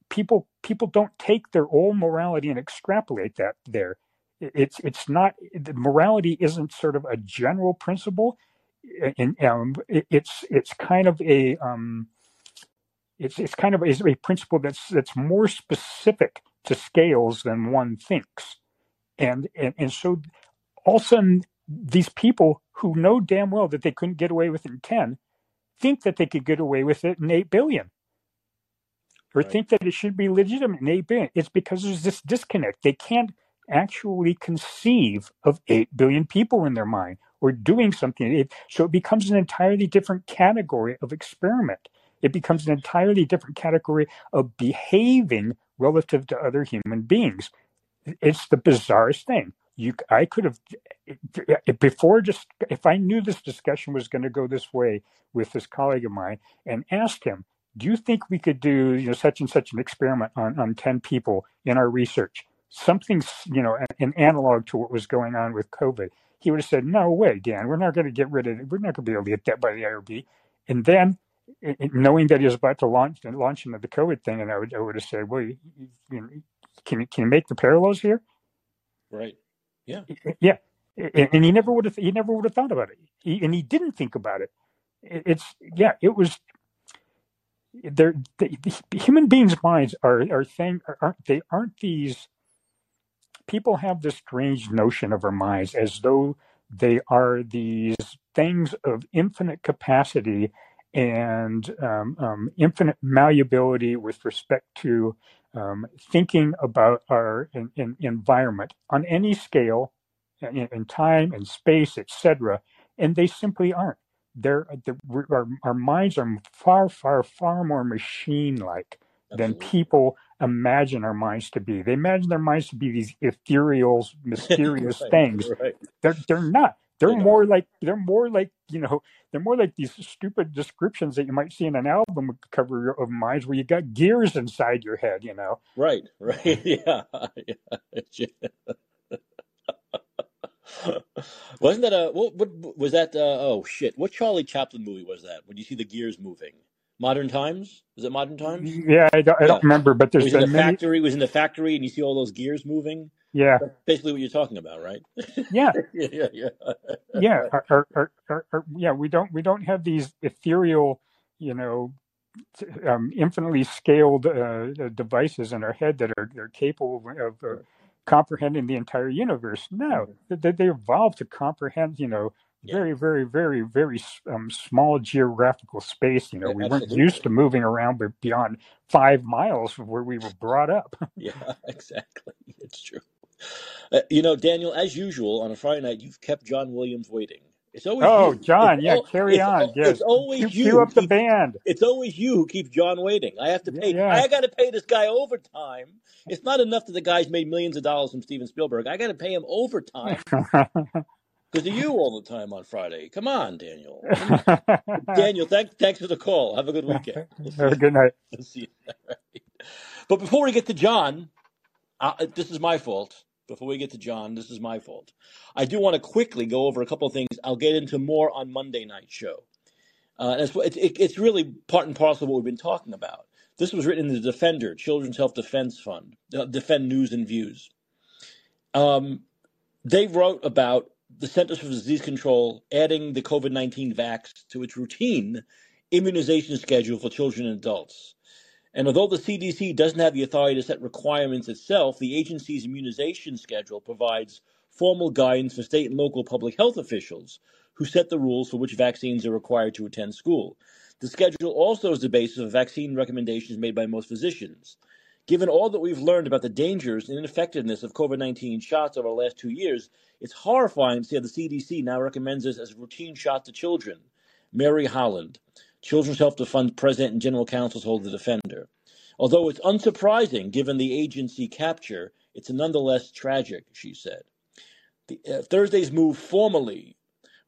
people people don't take their old morality and extrapolate that there. It- It's it's not the morality isn't sort of a general principle, and um, it's it's kind of a um, it's it's kind of a, a principle that's that's more specific to scales than one thinks, and and and so all of a sudden these people who know damn well that they couldn't get away with it in ten think that they could get away with it in eight billion or Right. think that it should be legitimate in 8 billion. It's because there's this disconnect. They can't actually conceive of 8 billion people in their mind or doing something. It, so it becomes an entirely different category of experiment. It becomes an entirely different category of behaving relative to other human beings. It's the bizarrest thing. You, I could have before just if I knew this discussion was going to go this way with this colleague of mine and asked him, "Do you think we could do you know such and such an experiment on on ten people in our research? Something you know an, an analog to what was going on with COVID?" He would have said, "No way, Dan. We're not going to get rid of it. We're not going to be able to get that by the IRB." And then, i- i- knowing that he was about to launch launch into the COVID thing, and I would I would have said, "Well, you, you, you know, can you can you make the parallels here?" Right. Yeah. Yeah, and and he never would have he never would have thought about it, he, and he didn't think about it. It- It's yeah, it was they're the, the human beings' minds are are thing aren't they aren't these people have this strange notion of our minds as though they are these things of infinite capacity and um, um, infinite malleability with respect to um, thinking about our in, in environment on any scale, in, in time and space, etc. And they simply aren't. They're, they're our, our minds are far, far, far more machine-like than people imagine our minds to be. They imagine their minds to be these ethereal, mysterious right. things. Right. They're they're not. They're They're not. more like they're more like you know they're more like these stupid descriptions that you might see in an album cover of minds where you got gears inside your head. You know. Right. Right. Yeah. yeah. Wasn't that a what, what was that? Uh, oh shit! What Charlie Chaplin movie was that? When you see the gears moving? Modern Times? Was it Modern Times? Yeah, I don't, I don't remember, but It there's was in the many. factory. It was in the factory, and you see all those gears moving. Yeah, That's basically what you're talking about, right? yeah, yeah, yeah, yeah. yeah. Yeah, we don't we don't have these ethereal, you know, um, infinitely scaled uh, devices in our head that are, are capable of, uh, comprehending the entire universe. No, Mhm. they, they evolved to comprehend, you know, Yeah, very, very, very, very um, small geographical space. You know, yeah, we weren't used to moving around beyond five miles from where we were brought up. Yeah, exactly. It's true. Uh, you know, Daniel, as usual on a Friday night, you've kept John Williams waiting. It's always Oh, you. It's John, yeah, al- carry it's on. al- Yes, it's always cue, you cue who up the keeps band. it's always you who keeps John waiting. I have to Yeah, pay. yeah. I got to pay this guy overtime. It's not enough that the guy's made millions of dollars from Steven Spielberg. I got to pay him overtime because of you all the time on Friday. Come on, Daniel. Daniel, thanks thanks for the call. Have a good weekend. We'll Have a good night. We'll see you. Right. But before we get to John, uh, this is my fault. Before we get to John, this is my fault. I do want to quickly go over a couple of things. I'll get into more on Monday night show. Uh, it's, it, it, it's really part and parcel of what we've been talking about. This was written in the Defender, Children's Health Defense Fund, uh, Defend News and Views. Um, they wrote about the Centers for Disease Control adding the COVID 19 vax to its routine immunization schedule for children and adults. And although the CDC doesn't have the authority to set requirements itself, the agency's immunization schedule provides formal guidance for state and local public health officials who set the rules for which vaccines are required to attend school. The schedule also is the basis of vaccine recommendations made by most physicians. Given all that we've learned about the dangers and ineffectiveness of COVID 19 shots over the last two years, it's horrifying to see how the CDC now recommends this as a routine shot to children. Mary Holland, Children's Health Fund President and General Counsel, told the Defender. Although it's unsurprising given the agency capture, it's nonetheless tragic, she said. The, uh, Thursday's move formally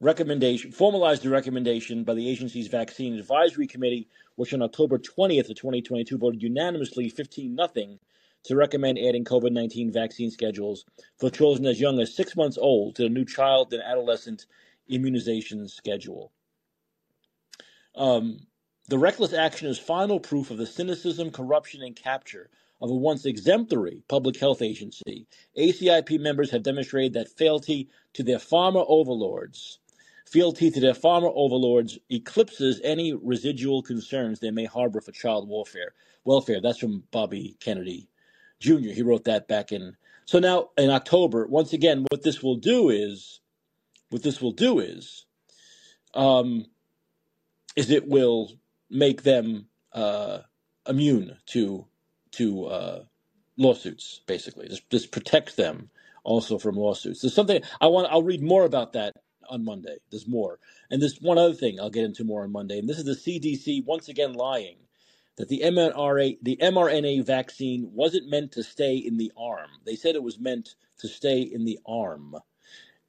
recommendation formalized the recommendation by the agency's vaccine advisory committee, which on October 20th of 2022 voted unanimously 15 nothing to recommend adding COVID-19 vaccine schedules for children as young as six months old to the new child and adolescent immunization schedule. Um, The reckless action is final proof of the cynicism, corruption, and capture of a once exemplary public health agency. ACIP members have demonstrated that fealty to their pharma overlords, fealty to their pharma overlords eclipses any residual concerns they may harbor for child welfare. Welfare. That's from Bobby Kennedy Jr. He wrote that back in. So now in October, once again, what this will do is, what this will do is, um, is it will make them uh, immune to to uh, lawsuits. Basically, this this protects them also from lawsuits. There's something I want. I'll read more about that on Monday. There's more, and there's one other thing I'll get into more on Monday. And this is the CDC once again lying that the mRNA the mRNA vaccine wasn't meant to stay in the arm. They said it was meant to stay in the arm.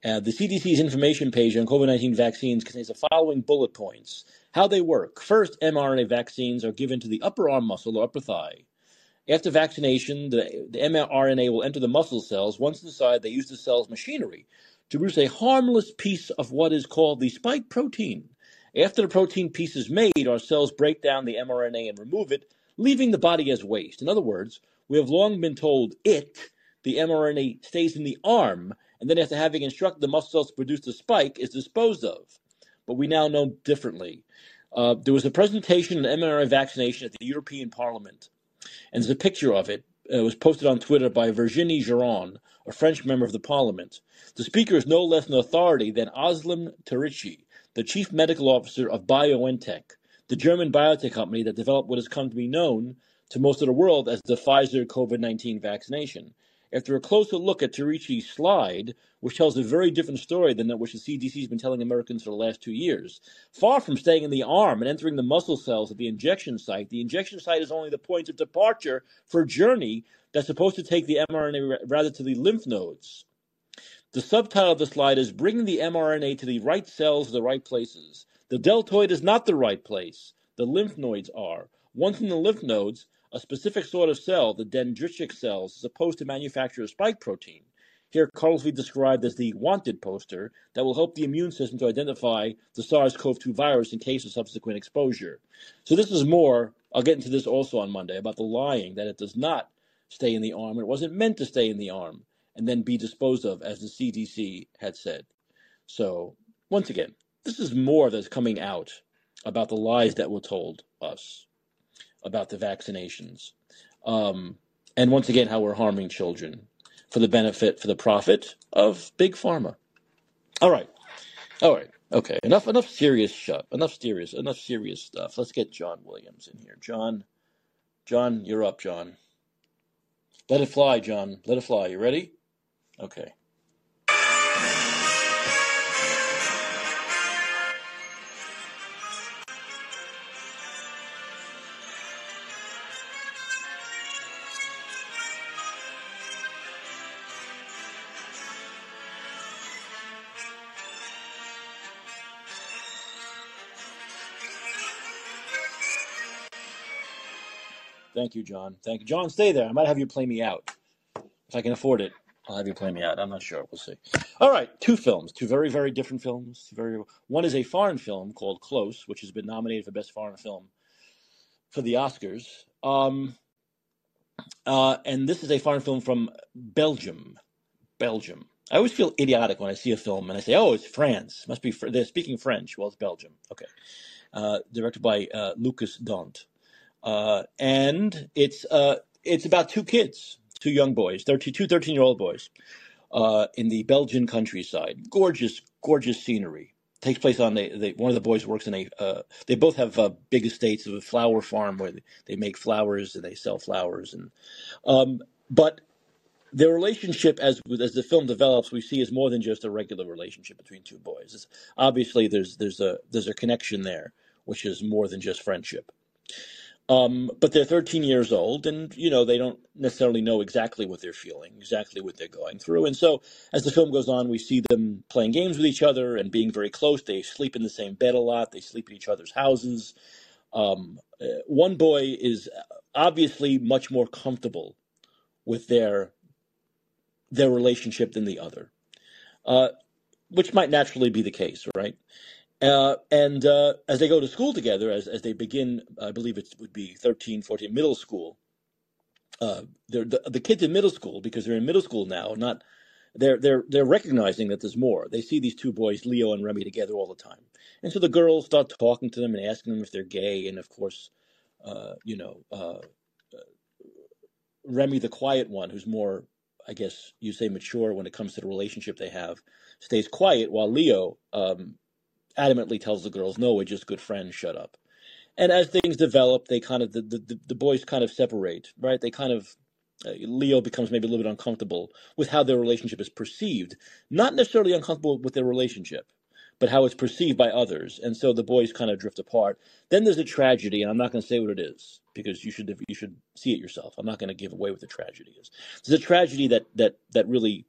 Uh, the CDC's information page on COVID 19 vaccines contains the following bullet points. How they work. First, mRNA vaccines are given to the upper arm muscle or upper thigh. After vaccination, the, the mRNA will enter the muscle cells. Once inside, they use the cell's machinery to produce a harmless piece of what is called the spike protein. After the protein piece is made, our cells break down the mRNA and remove it, leaving the body as waste. In other words, we have long been told it, the mRNA, stays in the arm and then after having instructed the muscle cells to produce the spike, is disposed of. But we now know differently. Uh, there was a presentation on mRNA vaccination at the European Parliament, and there's a picture of it. It was posted on Twitter by Virginie Joron, a French member of the Parliament. The speaker is no less an authority than Özlem Türeci, the chief medical officer of BioNTech, the German biotech company that developed what has come to be known to most of the world as the Pfizer COVID 19 vaccination. After a closer look at Türeci's slide, which tells a very different story than that which the CDC has been telling Americans for the last two years, far from staying in the arm and entering the muscle cells at the injection site, the injection site is only the point of departure for a journey that's supposed to take the mRNA rather to the lymph nodes. The subtitle of the slide is Bringing the mRNA to the right cells, the right places. The deltoid is not the right place. The lymph nodes are. Once in the lymph nodes, a specific sort of cell, the dendritic cells, is supposed to manufacture a spike protein, here colorfully described as the wanted poster, that will help the immune system to identify the SARS CoV 2 virus in case of subsequent exposure. So, this is more, I'll get into this also on Monday, about the lying that it does not stay in the arm, it wasn't meant to stay in the arm and then be disposed of, as the CDC had said. So, once again, this is more that's coming out about the lies that were told us about the vaccinations. Um, and once again, how we're harming children for the benefit, for the profit of big pharma. All right. All right. Okay. Enough enough serious stuff. Enough serious enough serious stuff. Let's get John Williams in here. John John, you're up, John. Let it fly, John. Let it fly. You ready? Okay. Thank you, John. Thank you. John, stay there. I might have you play me out. If I can afford it, I'll have you play me out. I'm not sure. We'll see. All right, two films, two very, very different films. Very one is a foreign film called Close, which has been nominated for best foreign film for the Oscars. Um, uh, and this is a foreign film from Belgium. Belgium. I always feel idiotic when I see a film and I say, "Oh, it's France. Must be fr- they're speaking French." Well, it's Belgium. Okay. Uh, directed by uh, Lukas Dhont. Uh, and it's uh, it's about two kids, two young boys, 13, two 13 year old boys uh, in the Belgian countryside. Gorgeous, gorgeous scenery. Takes place on the, the one of the boys works in a. Uh, they both have uh, big estates of a flower farm where they make flowers and they sell flowers and. Um, but their relationship, as as the film develops, we see is more than just a regular relationship between two boys. It's, obviously, there's there's a there's a connection there, which is more than just friendship. Um, but they're 13 years old, and you know they don't necessarily know exactly what they're feeling, exactly what they're going through. And so, as the film goes on, we see them playing games with each other and being very close. They sleep in the same bed a lot. They sleep in each other's houses. Um, uh, one boy is obviously much more comfortable with their their relationship than the other, uh, which might naturally be the case, right? Uh, and uh, as they go to school together, as, as they begin, I believe it would be 13, 14, middle school, uh, the, the kids in middle school, because they're in middle school now, not they're they're they're recognizing that there's more. They see these two boys, Leo and Remy, together all the time, and so the girls start talking to them and asking them if they're gay, and of course, uh, you know, uh, Remy, the quiet one, who's more, I guess you say, mature when it comes to the relationship they have, stays quiet, while Leo um, adamantly tells the girls, "No, we're just good friends. Shut up." And as things develop, they kind of the the, the boys kind of separate, right? They kind of uh, Leo becomes maybe a little bit uncomfortable with how their relationship is perceived, not necessarily uncomfortable with their relationship, but how it's perceived by others, and so the boys kind of drift apart. Then there's a tragedy, and I'm not going to say what it is because you should you should see it yourself. I'm not going to give away what the tragedy is. There's a tragedy that that that really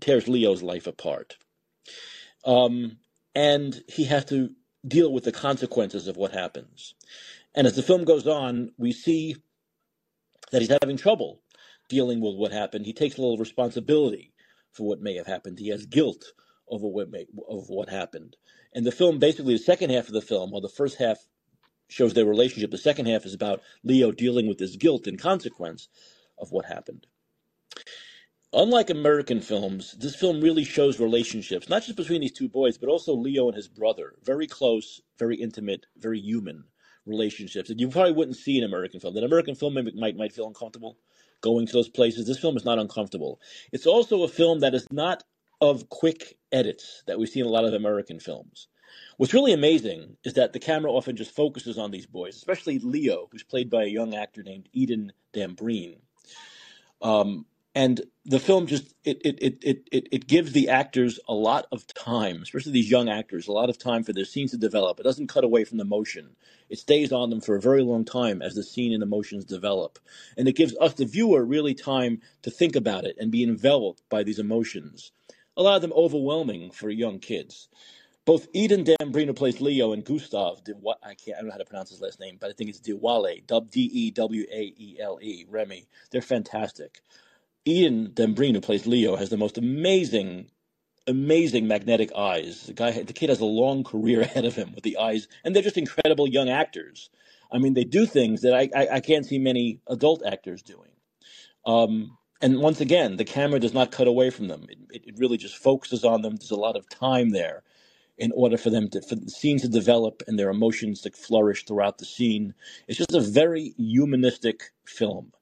tears Leo's life apart, um, and he has to deal with the consequences of what happens. And as the film goes on, we see that he's having trouble dealing with what happened. He takes a little responsibility for what may have happened. He has guilt over what may, of what happened. And the film, basically, the second half of the film, while the first half shows their relationship, the second half is about Leo dealing with his guilt and consequence of what happened. Unlike American films, this film really shows relationships, not just between these two boys, but also Leo and his brother. Very close, very intimate, very human relationships that you probably wouldn't see in American film. An American film might, might, feel uncomfortable going to those places. This film is not uncomfortable. It's also a film that is not of quick edits that we see in a lot of American films. What's really amazing is that the camera often just focuses on these boys, especially Leo, who's played by a young actor named Eden Dambrine. Um, and the film just it, it it it it it gives the actors a lot of time especially these young actors a lot of time for their scenes to develop. It doesn't cut away from the motion. It stays on them for a very long time as the scene and emotions develop. And it gives us the viewer really time to think about it and be enveloped by these emotions. A lot of them overwhelming for young kids. Both Eden Dambrine plays Leo, and Gustav, De, I can't, I don't know how to pronounce his last name, but I think it's Dewale, D E W A E L E, Remy. They're fantastic. Eden Dambrine, who plays Leo, has the most amazing, amazing magnetic eyes. The guy, the kid has a long career ahead of him with the eyes, and they're just incredible young actors. I mean, they do things that I, I, I can't see many adult actors doing. Um, and once again, the camera does not cut away from them. It, it really just focuses on them. There's a lot of time there in order for them to for the scenes to develop and their emotions to flourish throughout the scene. It's just a very humanistic film.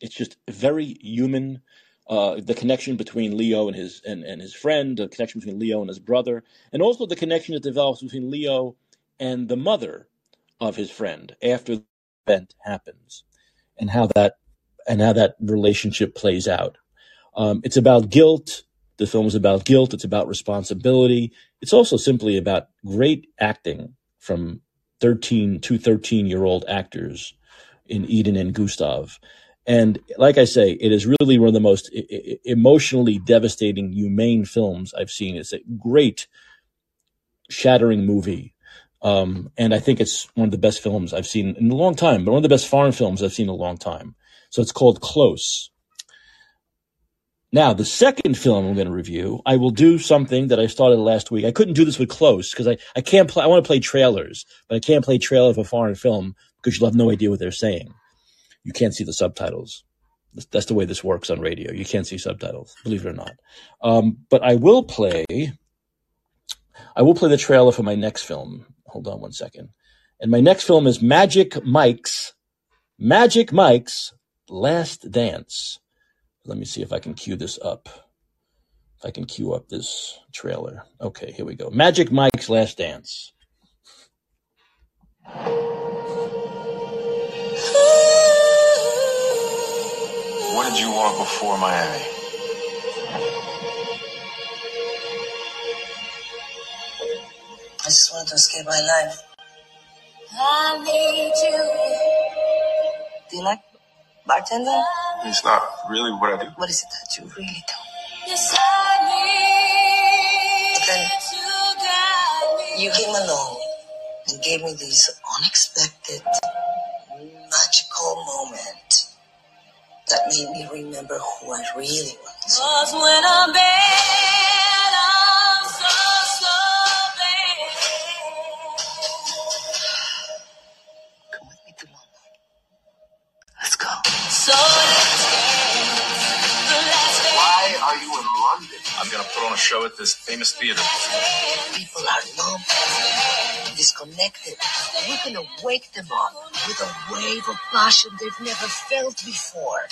It's just very human. Uh, the connection between Leo and his and, and his friend, the connection between Leo and his brother, and also the connection that develops between Leo and the mother of his friend after the event happens, and how that and how that relationship plays out. Um, it's about guilt. The film is about guilt. It's about responsibility. It's also simply about great acting from 13 to 13 year old actors in Eden and Gustav. And like I say, it is really one of the most emotionally devastating, humane films I've seen. It's a great, shattering movie. Um, and I think it's one of the best films I've seen in a long time, but one of the best foreign films I've seen in a long time. So it's called Close. Now, the second film I'm going to review, I will do something that I started last week. I couldn't do this with Close because I, I can't play, I want to play trailers, but I can't play trailer of a foreign film because you'll have no idea what they're saying you can't see the subtitles. That's the way this works on radio. You can't see subtitles, believe it or not. Um, but I will play. I will play the trailer for my next film. Hold on one second. And my next film is Magic Mike's Magic Mike's Last Dance. Let me see if I can cue this up. If I can cue up this trailer. Okay, here we go. Magic Mike's Last Dance. What did you want before Miami? I just wanted to escape my life. I need you. Do you like bartender? It's not really what I do. What is it that you really do? Yes, But then you came along and gave me this unexpected, magical moment that made me remember who I really was. Show at this famous theater. People are numb, disconnected. We're gonna wake them up with a wave of passion they've never felt before.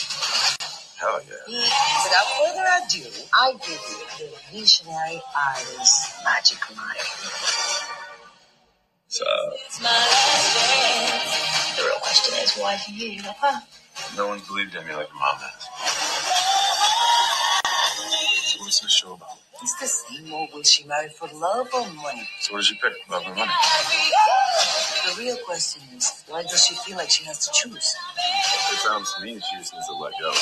Hell yeah. Without further ado, I give you the visionary artist Magic Mike. So, it's my face. The real question is, why do you, huh? no one believed in me like your mom has. So what's this show about? It's the same old will she marry for love or money? So what does she pick? Love or money? The real question is, why does she feel like she has to choose? It sounds to me she just needs to let go.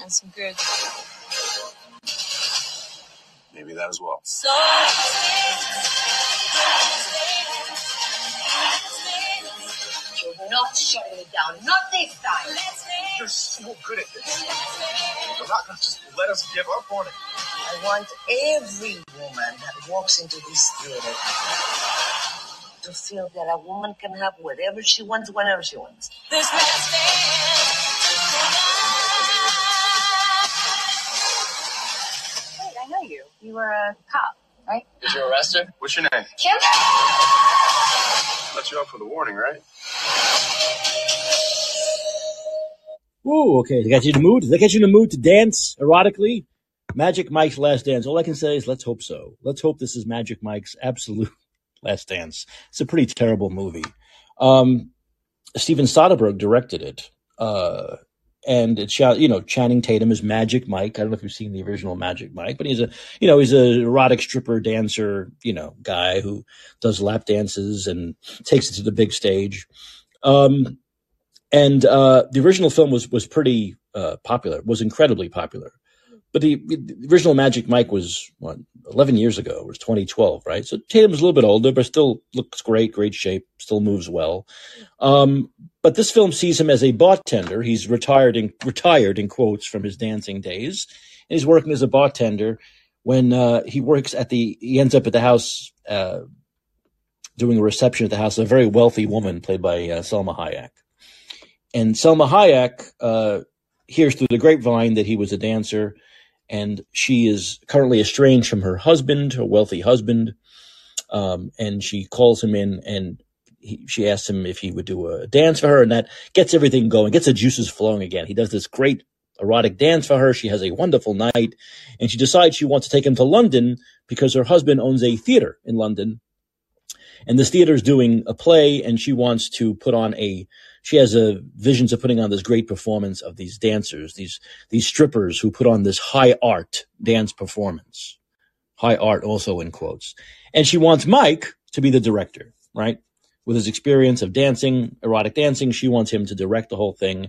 And some good. Maybe that as well. You're not shutting me down, not this time. You're so good at this. You're not gonna just let us give up on it. I want every woman that walks into this theater to feel that a woman can have whatever she wants, whenever she wants. Wait, I know you. You were a cop, right? Did you arrest her? What's your name? Kim? Let you up for the warning, right? Ooh, okay. They got you in the mood. They get you in the mood to dance erotically. Magic Mike's Last Dance. All I can say is let's hope so. Let's hope this is Magic Mike's absolute last dance. It's a pretty terrible movie. Um, Steven Soderbergh directed it. Uh, and it's shot, you know, Channing Tatum is Magic Mike. I don't know if you've seen the original Magic Mike, but he's a, you know, he's a erotic stripper dancer, you know, guy who does lap dances and takes it to the big stage. Um, and uh, the original film was was pretty uh, popular, was incredibly popular. But the, the original Magic Mike was what eleven years ago. It was twenty twelve, right? So Tatum's a little bit older, but still looks great, great shape, still moves well. Um, but this film sees him as a bartender. He's retired in retired in quotes from his dancing days, and he's working as a bartender when uh, he works at the. He ends up at the house. Uh, Doing a reception at the house of a very wealthy woman played by uh, Salma Hayek. And Salma Hayek uh, hears through the grapevine that he was a dancer, and she is currently estranged from her husband, her wealthy husband. Um, and she calls him in, and he, she asks him if he would do a dance for her, and that gets everything going, gets the juices flowing again. He does this great erotic dance for her. She has a wonderful night, and she decides she wants to take him to London because her husband owns a theater in London and this theater is doing a play and she wants to put on a she has a visions of putting on this great performance of these dancers these these strippers who put on this high art dance performance. High art also in quotes. And she wants mike to be the director right? With his experience of dancing erotic dancing she wants him to direct the whole thing.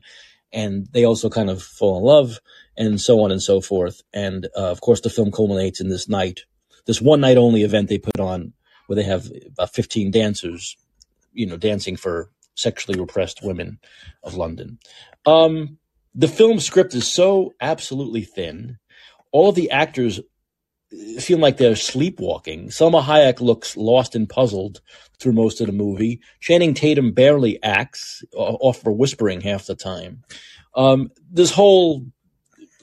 And they also kind of fall in love and so on and so forth. And uh, of course the film culminates in this night this one night only event they put on where they have about 15 dancers, you know, dancing for sexually repressed women of London. Um, the film script is so absolutely thin. All of the actors feel like they're sleepwalking. Salma Hayek looks lost and puzzled through most of the movie. Channing Tatum barely acts, off for whispering half the time. Um, this whole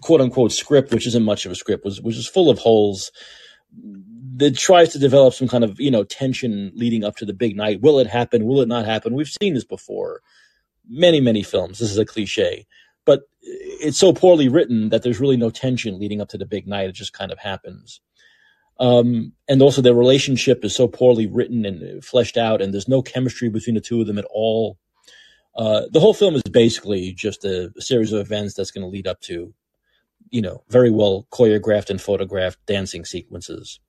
quote unquote script, which isn't much of a script, was was just full of holes that tries to develop some kind of you know tension leading up to the big night. Will it happen? Will it not happen? We've seen this before, many many films. This is a cliche, but it's so poorly written that there's really no tension leading up to the big night. It just kind of happens. Um, and also their relationship is so poorly written and fleshed out, and there's no chemistry between the two of them at all. Uh, the whole film is basically just a, a series of events that's going to lead up to, you know, very well choreographed and photographed dancing sequences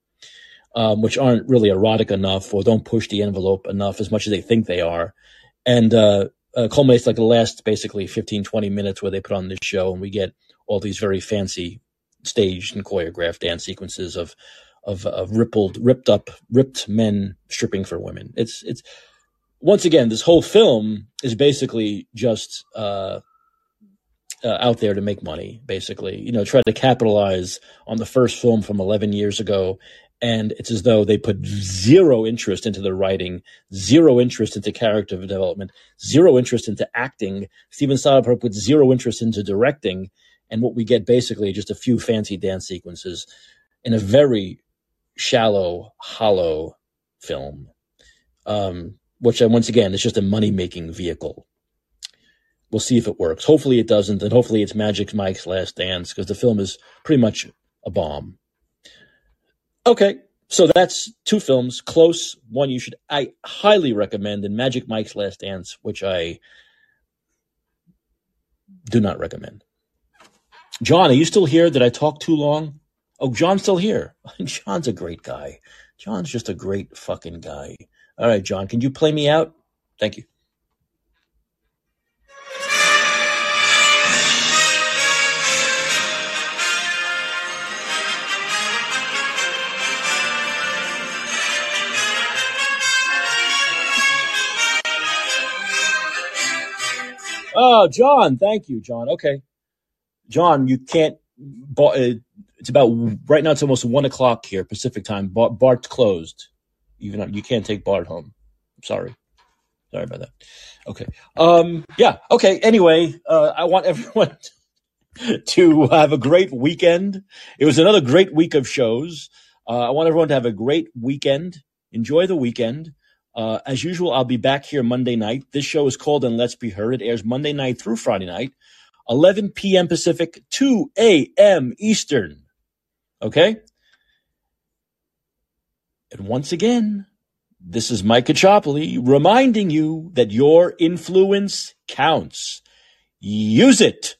um, which aren't really erotic enough or don't push the envelope enough as much as they think they are. And uh, uh, culminates like the last basically 15, 20 minutes where they put on this show and we get all these very fancy staged and choreographed dance sequences of, of, of rippled, ripped up, ripped men stripping for women. It's, it's, once again, this whole film is basically just, uh, uh, out there to make money, basically. You know, try to capitalize on the first film from 11 years ago and it's as though they put zero interest into the writing, zero interest into character development, zero interest into acting. Steven Soderbergh put zero interest into directing, and what we get basically just a few fancy dance sequences in a very shallow, hollow film, um, which uh, once again is just a money making vehicle. We'll see if it works. Hopefully it doesn't, and hopefully it's Magic Mike's Last Dance because the film is pretty much a bomb. Okay, so that's two films. Close, one you should I highly recommend, and Magic Mike's Last Dance, which I do not recommend. John, are you still here? Did I talk too long? Oh, John's still here. John's a great guy. John's just a great fucking guy. All right, John, can you play me out? Thank you. Oh, John, thank you, John. Okay. John, you can't. Uh, it's about right now. It's almost one o'clock here, Pacific time. Bar, closed. Even you can't take Bart home. Sorry. Sorry about that. Okay. Um. Yeah. Okay. Anyway, uh, I want everyone to have a great weekend. It was another great week of shows. Uh, I want everyone to have a great weekend. Enjoy the weekend. Uh, as usual, I'll be back here Monday night. This show is called And Let's Be Heard. It airs Monday night through Friday night, 11 p.m. Pacific, 2 a.m. Eastern. Okay? And once again, this is Mike Caccioppoli reminding you that your influence counts. Use it.